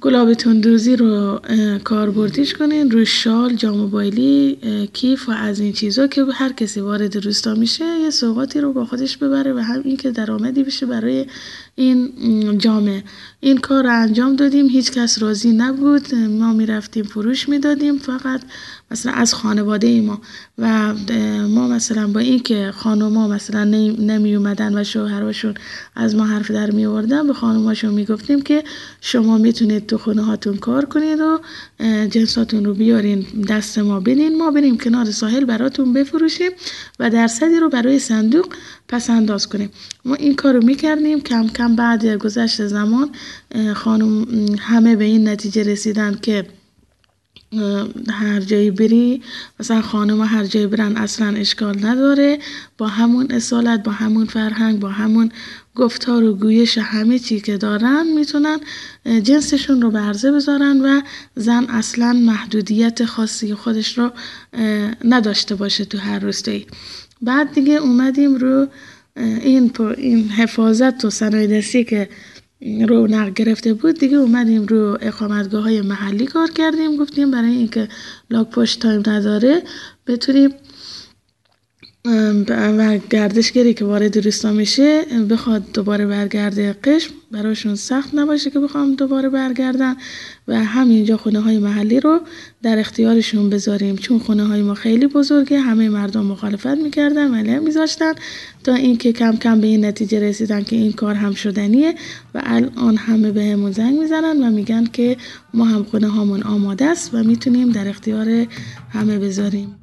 گلاب تندوزی رو کاربردیش کنین روی شال جام بایلی کیف و از این چیزا که هر کسی وارد روستا میشه یه سوقاتی رو با خودش ببره و هم این که درآمدی بشه برای این جامعه این کار رو انجام دادیم هیچ کس راضی نبود. ما می‌رفتیم فروش می‌دادیم فقط مثلا از خانواده ما. و ما مثلا با اینکه خانوما مثلا نمی اومدن و شوهراشون از ما حرف در می آوردن به خانوماشون می‌گفتیم که شما می‌تونید تو خونه هاتون کار کنید و جنساتون رو بیارین دست ما بدین ما بریم کنار ساحل براتون بفروشیم و درصدی رو برای صندوق پس انداز کنیم. ما این کار رو می‌کردیم. کم کم بعد گذشت زمان خانم همه به این نتیجه رسیدن که هر جایی بری مثلا خانم هر جایی برن اصلا اشکال نداره. با همون اصالت با همون فرهنگ با همون گفتار و گویش همه چی که دارن می‌تونن جنسشون رو به عرضه بذارن و زن اصلا محدودیت خاصی خودش رو نداشته باشه تو هر روستایی. بعد دیگه اومدیم رو این, این حفاظت و صنایع که رونق گرفته بود دیگه اومدیم رو اقامتگاه های محلی کار کردیم گفتیم برای اینکه لاک پشت تایم نداره بتونیم و گردشگری که وارد روستا میشه بخواد دوباره برگرده قشم براشون سخت نباشه که بخوام دوباره برگردن. و همینجا خونه های محلی رو در اختیارشون بذاریم. چون خونه های ما خیلی بزرگه همه مردم مخالفت می‌کردن ولی میذاشتن تا اینکه کم کم به این نتیجه رسیدن که این کار هم شدنیه و الان همه به همون زنگ می‌زنن و میگن که ما هم خونه هامون آماده است و می‌تونیم در اختیار همه بذاریم.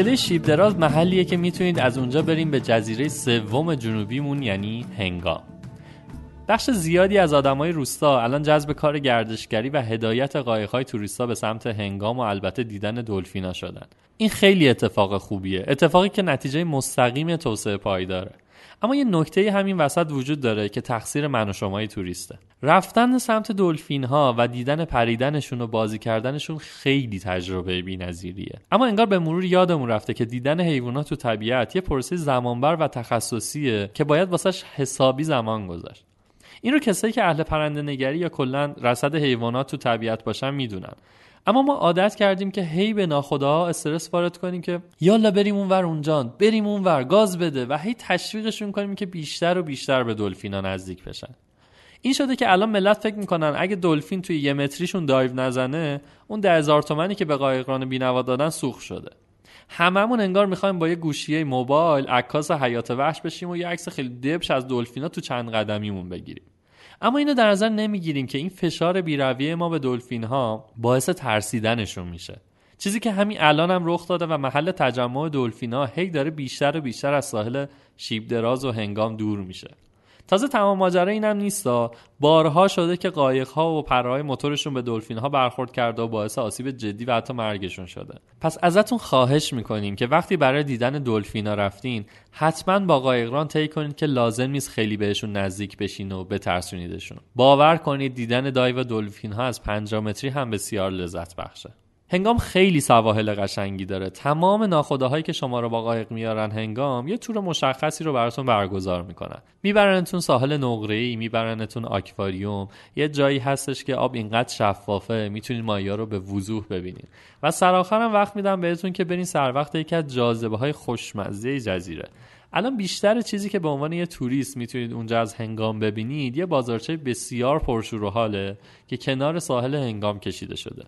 اسکله شیب دراز محلیه که می‌تونید از اونجا بریم به جزیره سوم جنوبیمون یعنی هنگام. بخش زیادی از آدمای روستا الان جذب کار گردشگری و هدایت قایق‌های توریستا به سمت هنگام و البته دیدن دلفینا شدن. این خیلی اتفاق خوبیه اتفاقی که نتیجه مستقیم توسعه پایداره. اما یه نکته همین وسط وجود داره که تقصیر من و شمای توریسته. رفتن سمت دلفین ها و دیدن پریدنشون و بازی کردنشون خیلی تجربه بی‌نظیریه. اما انگار به مرور یادمون رفته که دیدن حیوانات تو طبیعت یه پروسه زمانبر و تخصصیه که باید واسش حسابی زمان گذاشت. این رو کسایی که اهل پرنده نگری یا کلا رصد حیوانات تو طبیعت باشن می‌دونن. اما ما عادت کردیم که هی به ناخداها استرس وارد کنیم که یالا بریم اونور اونجا بریم اونور گاز بده و هی تشویقشون کنیم که بیشتر و بیشتر به دلفینا نزدیک بشن. این شده که الان ملت فکر می‌کنن اگه دلفین توی یه متریشون دایو نزنه اون ده هزار تومنی که به قایقران بینوا دادن سوخ شده. هممون انگار می‌خوایم با یه گوشیه موبایل عکاس حیات وحش بشیم و یه عکس خیلی دبش از دلفینا تو چند قدمیمون بگیریم. اما اینو در نظر نمی‌گیریم که این فشار بیرویه ما به دلفین ها باعث ترسیدنشون میشه. چیزی که همین الان هم رخ داده و محل تجمع دلفین ها هی داره بیشتر و بیشتر از ساحل شیب دراز و هنگام دور میشه. تازه تمام ماجرا اینم نیستا. بارها شده که قایق ها و پرهای موتورشون به دلفین ها برخورد کرده و باعث آسیب جدی و حتی مرگشون شده. پس ازتون خواهش می‌کنیم که وقتی برای دیدن دلفین ها رفتین حتما با قایقران طی کنید که لازم نیست خیلی بهشون نزدیک بشین و بترسونیدشون. باور کنید دیدن دایو دلفین ها از 5 متری هم بسیار لذت بخشه. هنگام خیلی سواحل قشنگی داره. تمام ناخداهایی که شما رو با قایق میارن هنگام یه تور مشخصی رو براتون برگزار می‌کنن. میبرنتون ساحل نقره ای میبرنتون آکواریوم. یه جایی هستش که آب اینقدر شفافه می‌تونید مایا رو به وضوح ببینید. و سرآخرم وقت میدم بهتون که برین سر وقت یکی از جاذبه های خوشمزه جزیره. الان بیشتر چیزی که به عنوان یه توریست می‌تونید اونجا از هنگام ببینید یه بازارچه بسیار پرشور و حاله که کنار ساحل هنگام کشیده شده.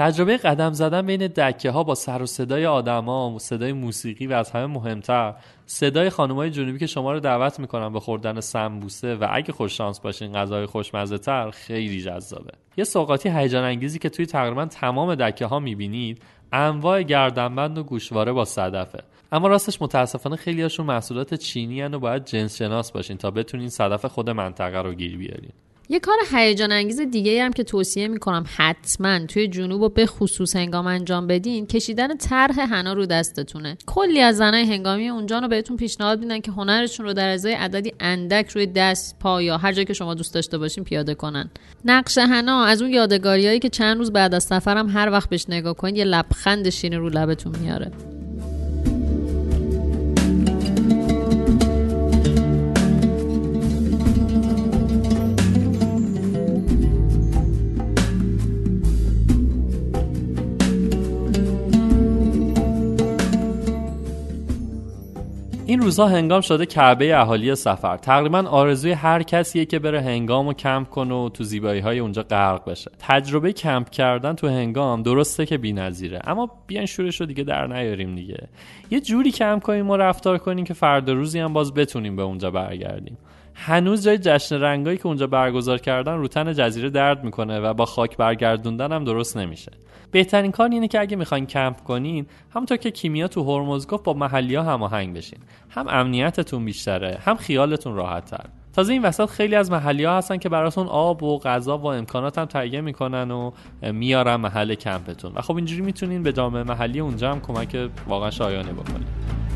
تجربه قدم زدن بین دکه ها با سر و صدای آدما و صدای موسیقی و از همه مهمتر. صدای خانمای جنوبی که شما رو دعوت می‌کنن به خوردن سمبوسه و اگه خوش شانس باشین غذای خوشمزه تر خیلی جذابه. یه سوقاتی هیجان انگیزی که توی تقریبا تمام دکه ها می‌بینید انواع گردنبند و گوشواره با صدفه. اما راستش متاسفانه خیلی هاشون محصولات چینی هن و باید جنس شناس باشین تا بتونین صدف خود منطقه رو گیر بیارین. یه کار هیجان انگیز دیگه هم که توصیه می‌کنم حتما توی جنوب و به خصوص هنگام انجام بدین کشیدن طرح حنا رو دستتونه. کلی از زنای هنگامی اونجا رو بهتون پیشنهاد میدن که هنرشون رو در ازای عددی اندک روی دست پا یا هر جایی که شما دوست داشته باشین پیاده کنن. نقش حنا از اون یادگاریایی که چند روز بعد از سفرم هر وقت بهش نگاه کنید یه لبخند شیرین رو لبتون میاره. روزها هنگام شده کعبه اهالی سفر. تقریبا آرزوی هر کسیه که بره هنگام و کمپ کنه و تو زیبایی های اونجا غرق بشه. تجربه کمپ کردن تو هنگام درسته که بی‌نظیره اما بیان شورش رو دیگه در نیاریم دیگه. یه جوری کمپ کنیم و رفتار کنیم که فردا روزی هم باز بتونیم به اونجا برگردیم. هنوز جای جشن رنگایی که اونجا برگزار کردن رو تن جزیره درد می‌کنه و با خاک برگردوندن هم درست نمیشه. بهترین کار اینه که اگه می‌خواین کمپ کنین همونطور که کیمیا تو هرمز گفت با محلی ها هماهنگ بشین. هم امنیتتون بیشتره هم خیالتون راحت تر تازه این وسط خیلی از محلی ها هستن که براتون آب و غذا و امکانات هم تهیه می‌کنن و میارن محل کمپتون. و خب اینجوری می‌تونین به جامعه محلی اونجا هم کمک واقعا شایانه بکنید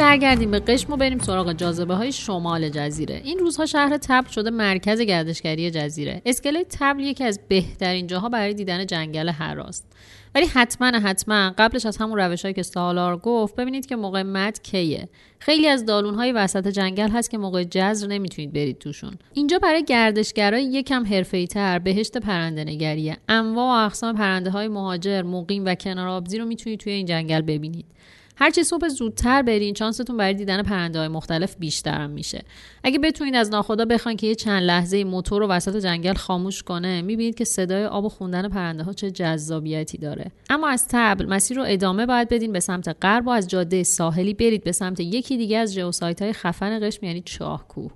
برگردیم به قشم و بریم سراغ جاذبه های شمال جزیره. این روزها شهر تبل شده مرکز گردشگری جزیره. اسکله تبل یکی از بهترین جاها برای دیدن جنگل هراست ولی حتما حتما قبلش از همون روش که سالار گفت ببینید که موقع مد کیه. خیلی از دالون های وسط جنگل هست که موقع جزر نمی‌تونید برید توشون. اینجا برای گردشگرای یکم حرفه‌ای تر بهشت پرنده نگریه انواع و اقسام پرنده های مهاجر مقیم و کنار آبزی رو می‌تونید توی این جنگل ببینید. هرچی صبح زودتر برین چانستون برای دیدن پرنده های مختلف بیشتر میشه. اگه بتونید از ناخدا بخواین که یه چند لحظه موتور رو وسط جنگل خاموش کنه می‌بینید که صدای آب و خوندن پرنده ها چه جذابیتی داره. اما از تبل مسیر رو ادامه باید بدین به سمت غرب و از جاده ساحلی برید به سمت یکی دیگه از جیوسایت های خفن قشم یعنی چاهکوه.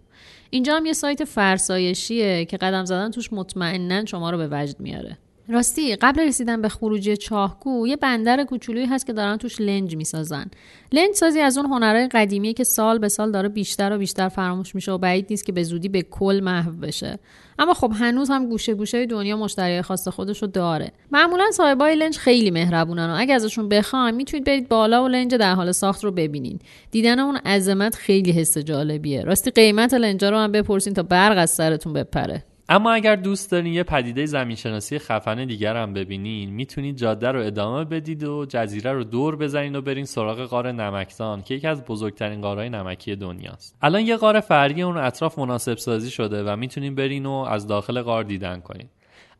اینجا هم یه سایت فرسایشیه که قدم زدن توش مطمئنا شما رو به وجد میاره. راستی قبل رسیدن به خروجی چاهگو یه بندر کوچولویی هست که دارن توش لنج می‌سازن. لنج سازی از اون هنرهای قدیمیه که سال به سال داره بیشتر و بیشتر فراموش میشه و بعید نیست که به زودی به کل محو بشه. اما خب هنوز هم گوشه گوشه دنیا مشتری خاص خودش رو داره. معمولا صاحبای لنج خیلی مهربونن و اگه ازشون بخواین می‌تونید برید بالا و لنج در حال ساخت رو ببینین. دیدن اون عظمت خیلی حس جالبیه. راستی قیمت لنجا رو هم بپرسین تا برق از سرتون بپره. اما اگر دوست دارین یه پدیده زمینشناسی خفن دیگر هم ببینین می‌تونید جاده رو ادامه بدید و جزیره رو دور بزنین و برین سراغ غار نمکدان که یکی از بزرگترین غارهای نمکی دنیاست. الان یه غار فرعی اون اطراف مناسب سازی شده و می‌تونین برین و از داخل غار دیدن کنین.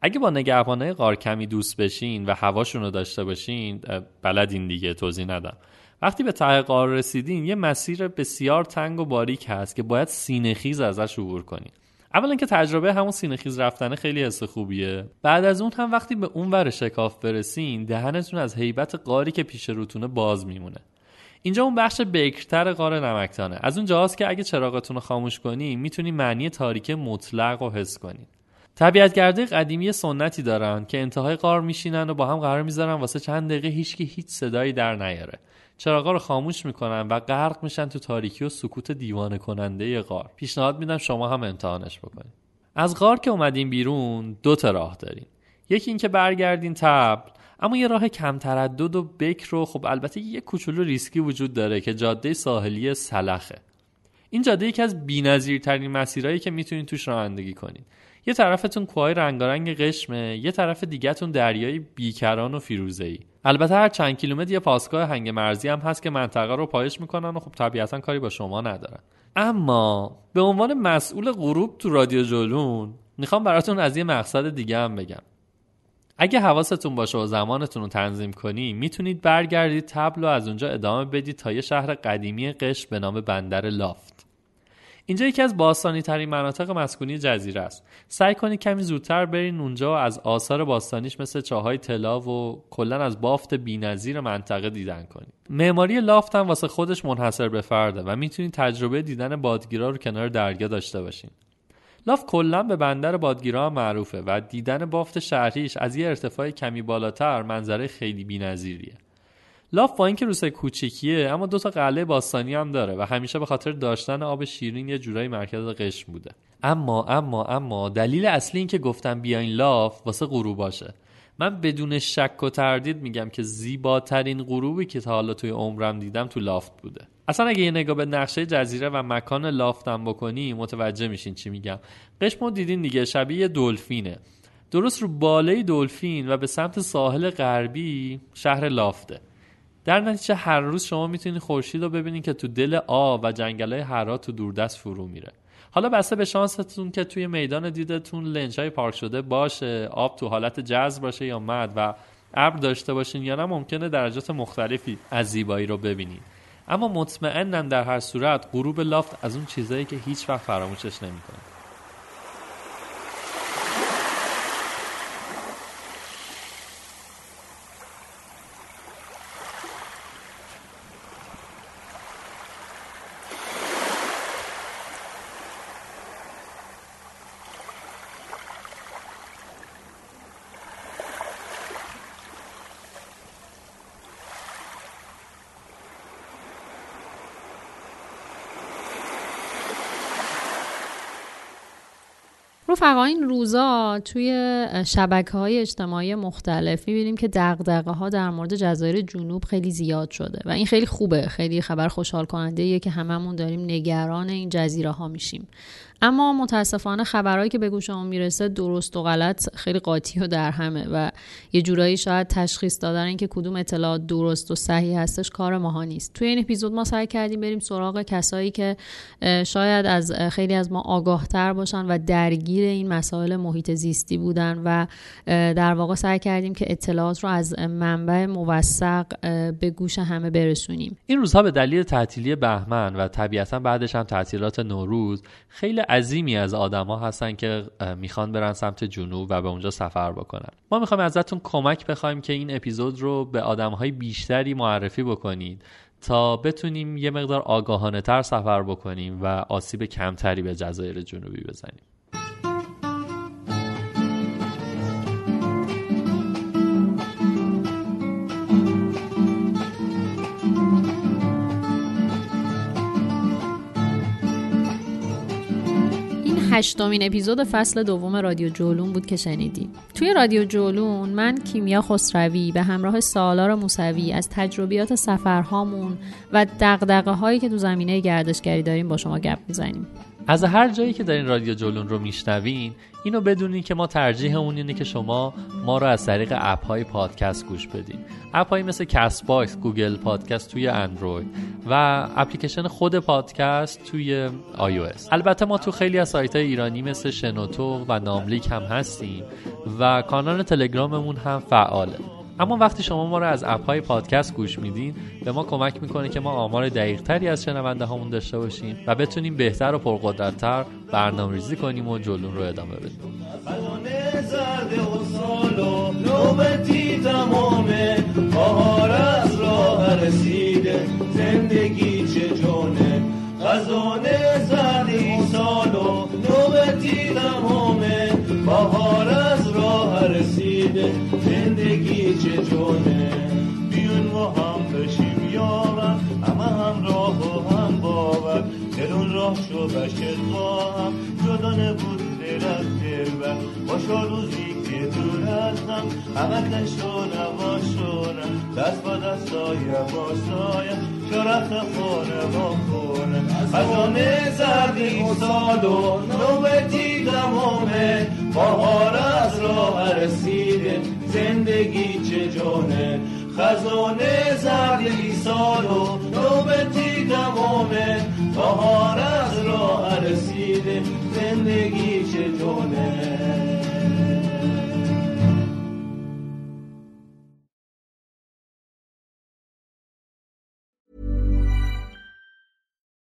اگه با نگهبانای غار کمی دوست بشین و هواشون رو داشته باشین بلدین دیگه توضیح ندم. وقتی به ته غار رسیدین یه مسیر بسیار تنگ و باریک هست که باید سینه‌خیز ازش عبور کنین. اولا که تجربه همون سینه خیز رفتنه خیلی حس خوبیه. بعد از اون هم وقتی به اون ور شکاف برسین دهنتون از هیبت قاری که پیش روتونه باز میمونه. اینجا اون بخش بکرتر قار نمکتانه. از اون جاست که اگه چراغتون رو خاموش کنی می‌تونی معنی تاریک مطلق رو حس کنی. طبیعتگرده قدیمی سنتی دارن که انتهای قار میشینن و با هم قرار می‌ذارن واسه چند دقیقه هیچکی هیچ صدایی در نیاره. چراغا رو خاموش می‌کنن و غرق میشن تو تاریکی و سکوت دیوانه کننده غار. پیشنهاد میدم شما هم امتحانش بکنید. از غار که اومدین بیرون دو تا راه دارین یکی اینکه برگردین تبل اما یه راه کم تردد و بکر رو خب البته یه کوچولو ریسکی وجود داره که جاده ساحلی سلخه. این جاده یکی از بی‌نظیرترین مسیرهایی که می‌تونید توش رانندگی کنید. یه طرفتون کوههای رنگارنگ قشمه یه طرف دیگهتون دریای بیکران و فیروزه‌ای. البته هر چند کیلومتر یه پاسگاه هنگ مرزی هم هست که منطقه رو پایش می‌کنن و خب طبیعتا کاری با شما ندارن. اما به عنوان مسئول غروب تو رادیو جلون می‌خوام براتون از یه مقصد دیگه هم بگم. اگه حواستون باشه و زمانتون رو تنظیم کنی می‌تونید برگردید تبل و از اونجا ادامه بدید تا یه شهر قدیمی قش به نام بندر لافت. اینجا یکی از باستانی ترین مناطق مسکونی جزیره است. سعی کنید کمی زودتر برین اونجا و از آثار باستانیش مثل چاهای طلا و کلا از بافت بینظیر منطقه دیدن کنید. معماری لافت هم واسه خودش منحصر به فرده و می‌تونید تجربه دیدن بادگیرا رو کنار دریا داشته باشین. لاف کلا به بندر بادگیرا معروفه و دیدن بافت شهریش از یه ارتفاع کمی بالاتر منظره خیلی بینظیریه. لاف با اینکه روسای کوچیکیه اما دو تا قلعه باستانی هم داره و همیشه به خاطر داشتن آب شیرین یه جورایی مرکز قشم بوده. اما اما اما دلیل اصلی این که گفتم بیاین لاف واسه غروب باشه. من بدون شک و تردید میگم که زیباترین غروبی که تا حالا توی عمرم دیدم تو لافت بوده. اصلا اگه یه نگاه به نقشه جزیره و مکان لافتم بکنی متوجه میشین چی میگم. قشمو دیدین دیگه؟ شبیه دلفینه. درست رو بالای دلفین و به سمت ساحل غربی شهر لافته. در نتیجه هر روز شما می‌تونید خورشید رو ببینید که تو دل آب و جنگل های هرا تو دوردست فرو میره. حالا بسته به شانستون که توی میدان دیدتون لنج های پارک شده باشه آب تو حالت جذب باشه یا مد و ابر داشته باشین یا نه ممکنه درجات مختلفی از زیبایی رو ببینید اما مطمئنم در هر صورت غروب لافت از اون چیزایی که هیچ وقت فراموشش نمی‌کنه. رفقا این روزا توی شبکه های اجتماعی مختلف می‌بینیم که دقدقه ها در مورد جزایر جنوب خیلی زیاد شده و این خیلی خوبه. خیلی خبر خوشحال کننده که هممون داریم نگران این جزیره ها میشیم. اما متاسفانه خبرهایی که به گوشمون می‌رسه درست و غلط خیلی قاطی و در همه و یه جورایی شاید تشخیص دادن اینکه کدوم اطلاعات درست و صحیح هستش کار ماها نیست. توی این اپیزود ما سعی کردیم بریم سراغ کسایی که شاید از خیلی از ما آگاهتر باشن و درگیر این مسائل محیط زیستی بودن و در واقع سعی کردیم که اطلاعات رو از منبع موثق به گوش همه برسونیم. این روزها به دلیل تعطیلی بهمن و طبیعتا بعدش هم تعطیلات نوروز خیلی عظیمی از آدما هستن که می‌خوان برن سمت جنوب و به اونجا سفر بکنن. ما می‌خوایم ازتون کمک بخوایم که این اپیزود رو به آدمهای بیشتری معرفی بکنید تا بتونیم یه مقدار آگاهانه تر سفر بکنیم و آسیب کمتری به جزایر جنوبی بزنیم. هشتمین اپیزود فصل دوم رادیو جولون بود که شنیدیم. توی رادیو جولون من کیمیا خسروی به همراه سالار موسوی از تجربیات سفرهامون و دغدغه هایی که تو زمینه گردشگری داریم با شما گپ می‌زنیم. از هر جایی که دارین رادیو جولون رو میشنوین اینو بدونین که ما ترجیحمون اینه که شما ما رو از طریق app های پادکست گوش بدین. app هایی مثل Castbox Google Podcast توی اندروید و اپلیکیشن خود پادکست توی آی البته ما تو خیلی از سایت های ایرانی مثل شنوتو و ناملیک هم هستیم و کانال تلگراممون هم فعاله. اما وقتی شما ما رو از app های پادکست گوش میدین به ما کمک می‌کنه که ما آمار دقیق تری از شنونده هامون داشته باشیم و بتونیم بهتر و پرقدرتتر برنامه ریزی کنیم و جلون رو ادامه بدیم. رسیده زندگی چه جونه دلون راه شو بشت با هم. جدا نبود دل از دل باشا روزی که دور هستم نشو نباشونم دست با دست سایه با سایه شرخت خونه با خونه خزانه زردی سال و نوبتی دمامه بهار از راه رسیده. زندگی چه جانه. خزانه زردی سال و نوبتی دمامه بهار از راه رسیده زندگی چه جانه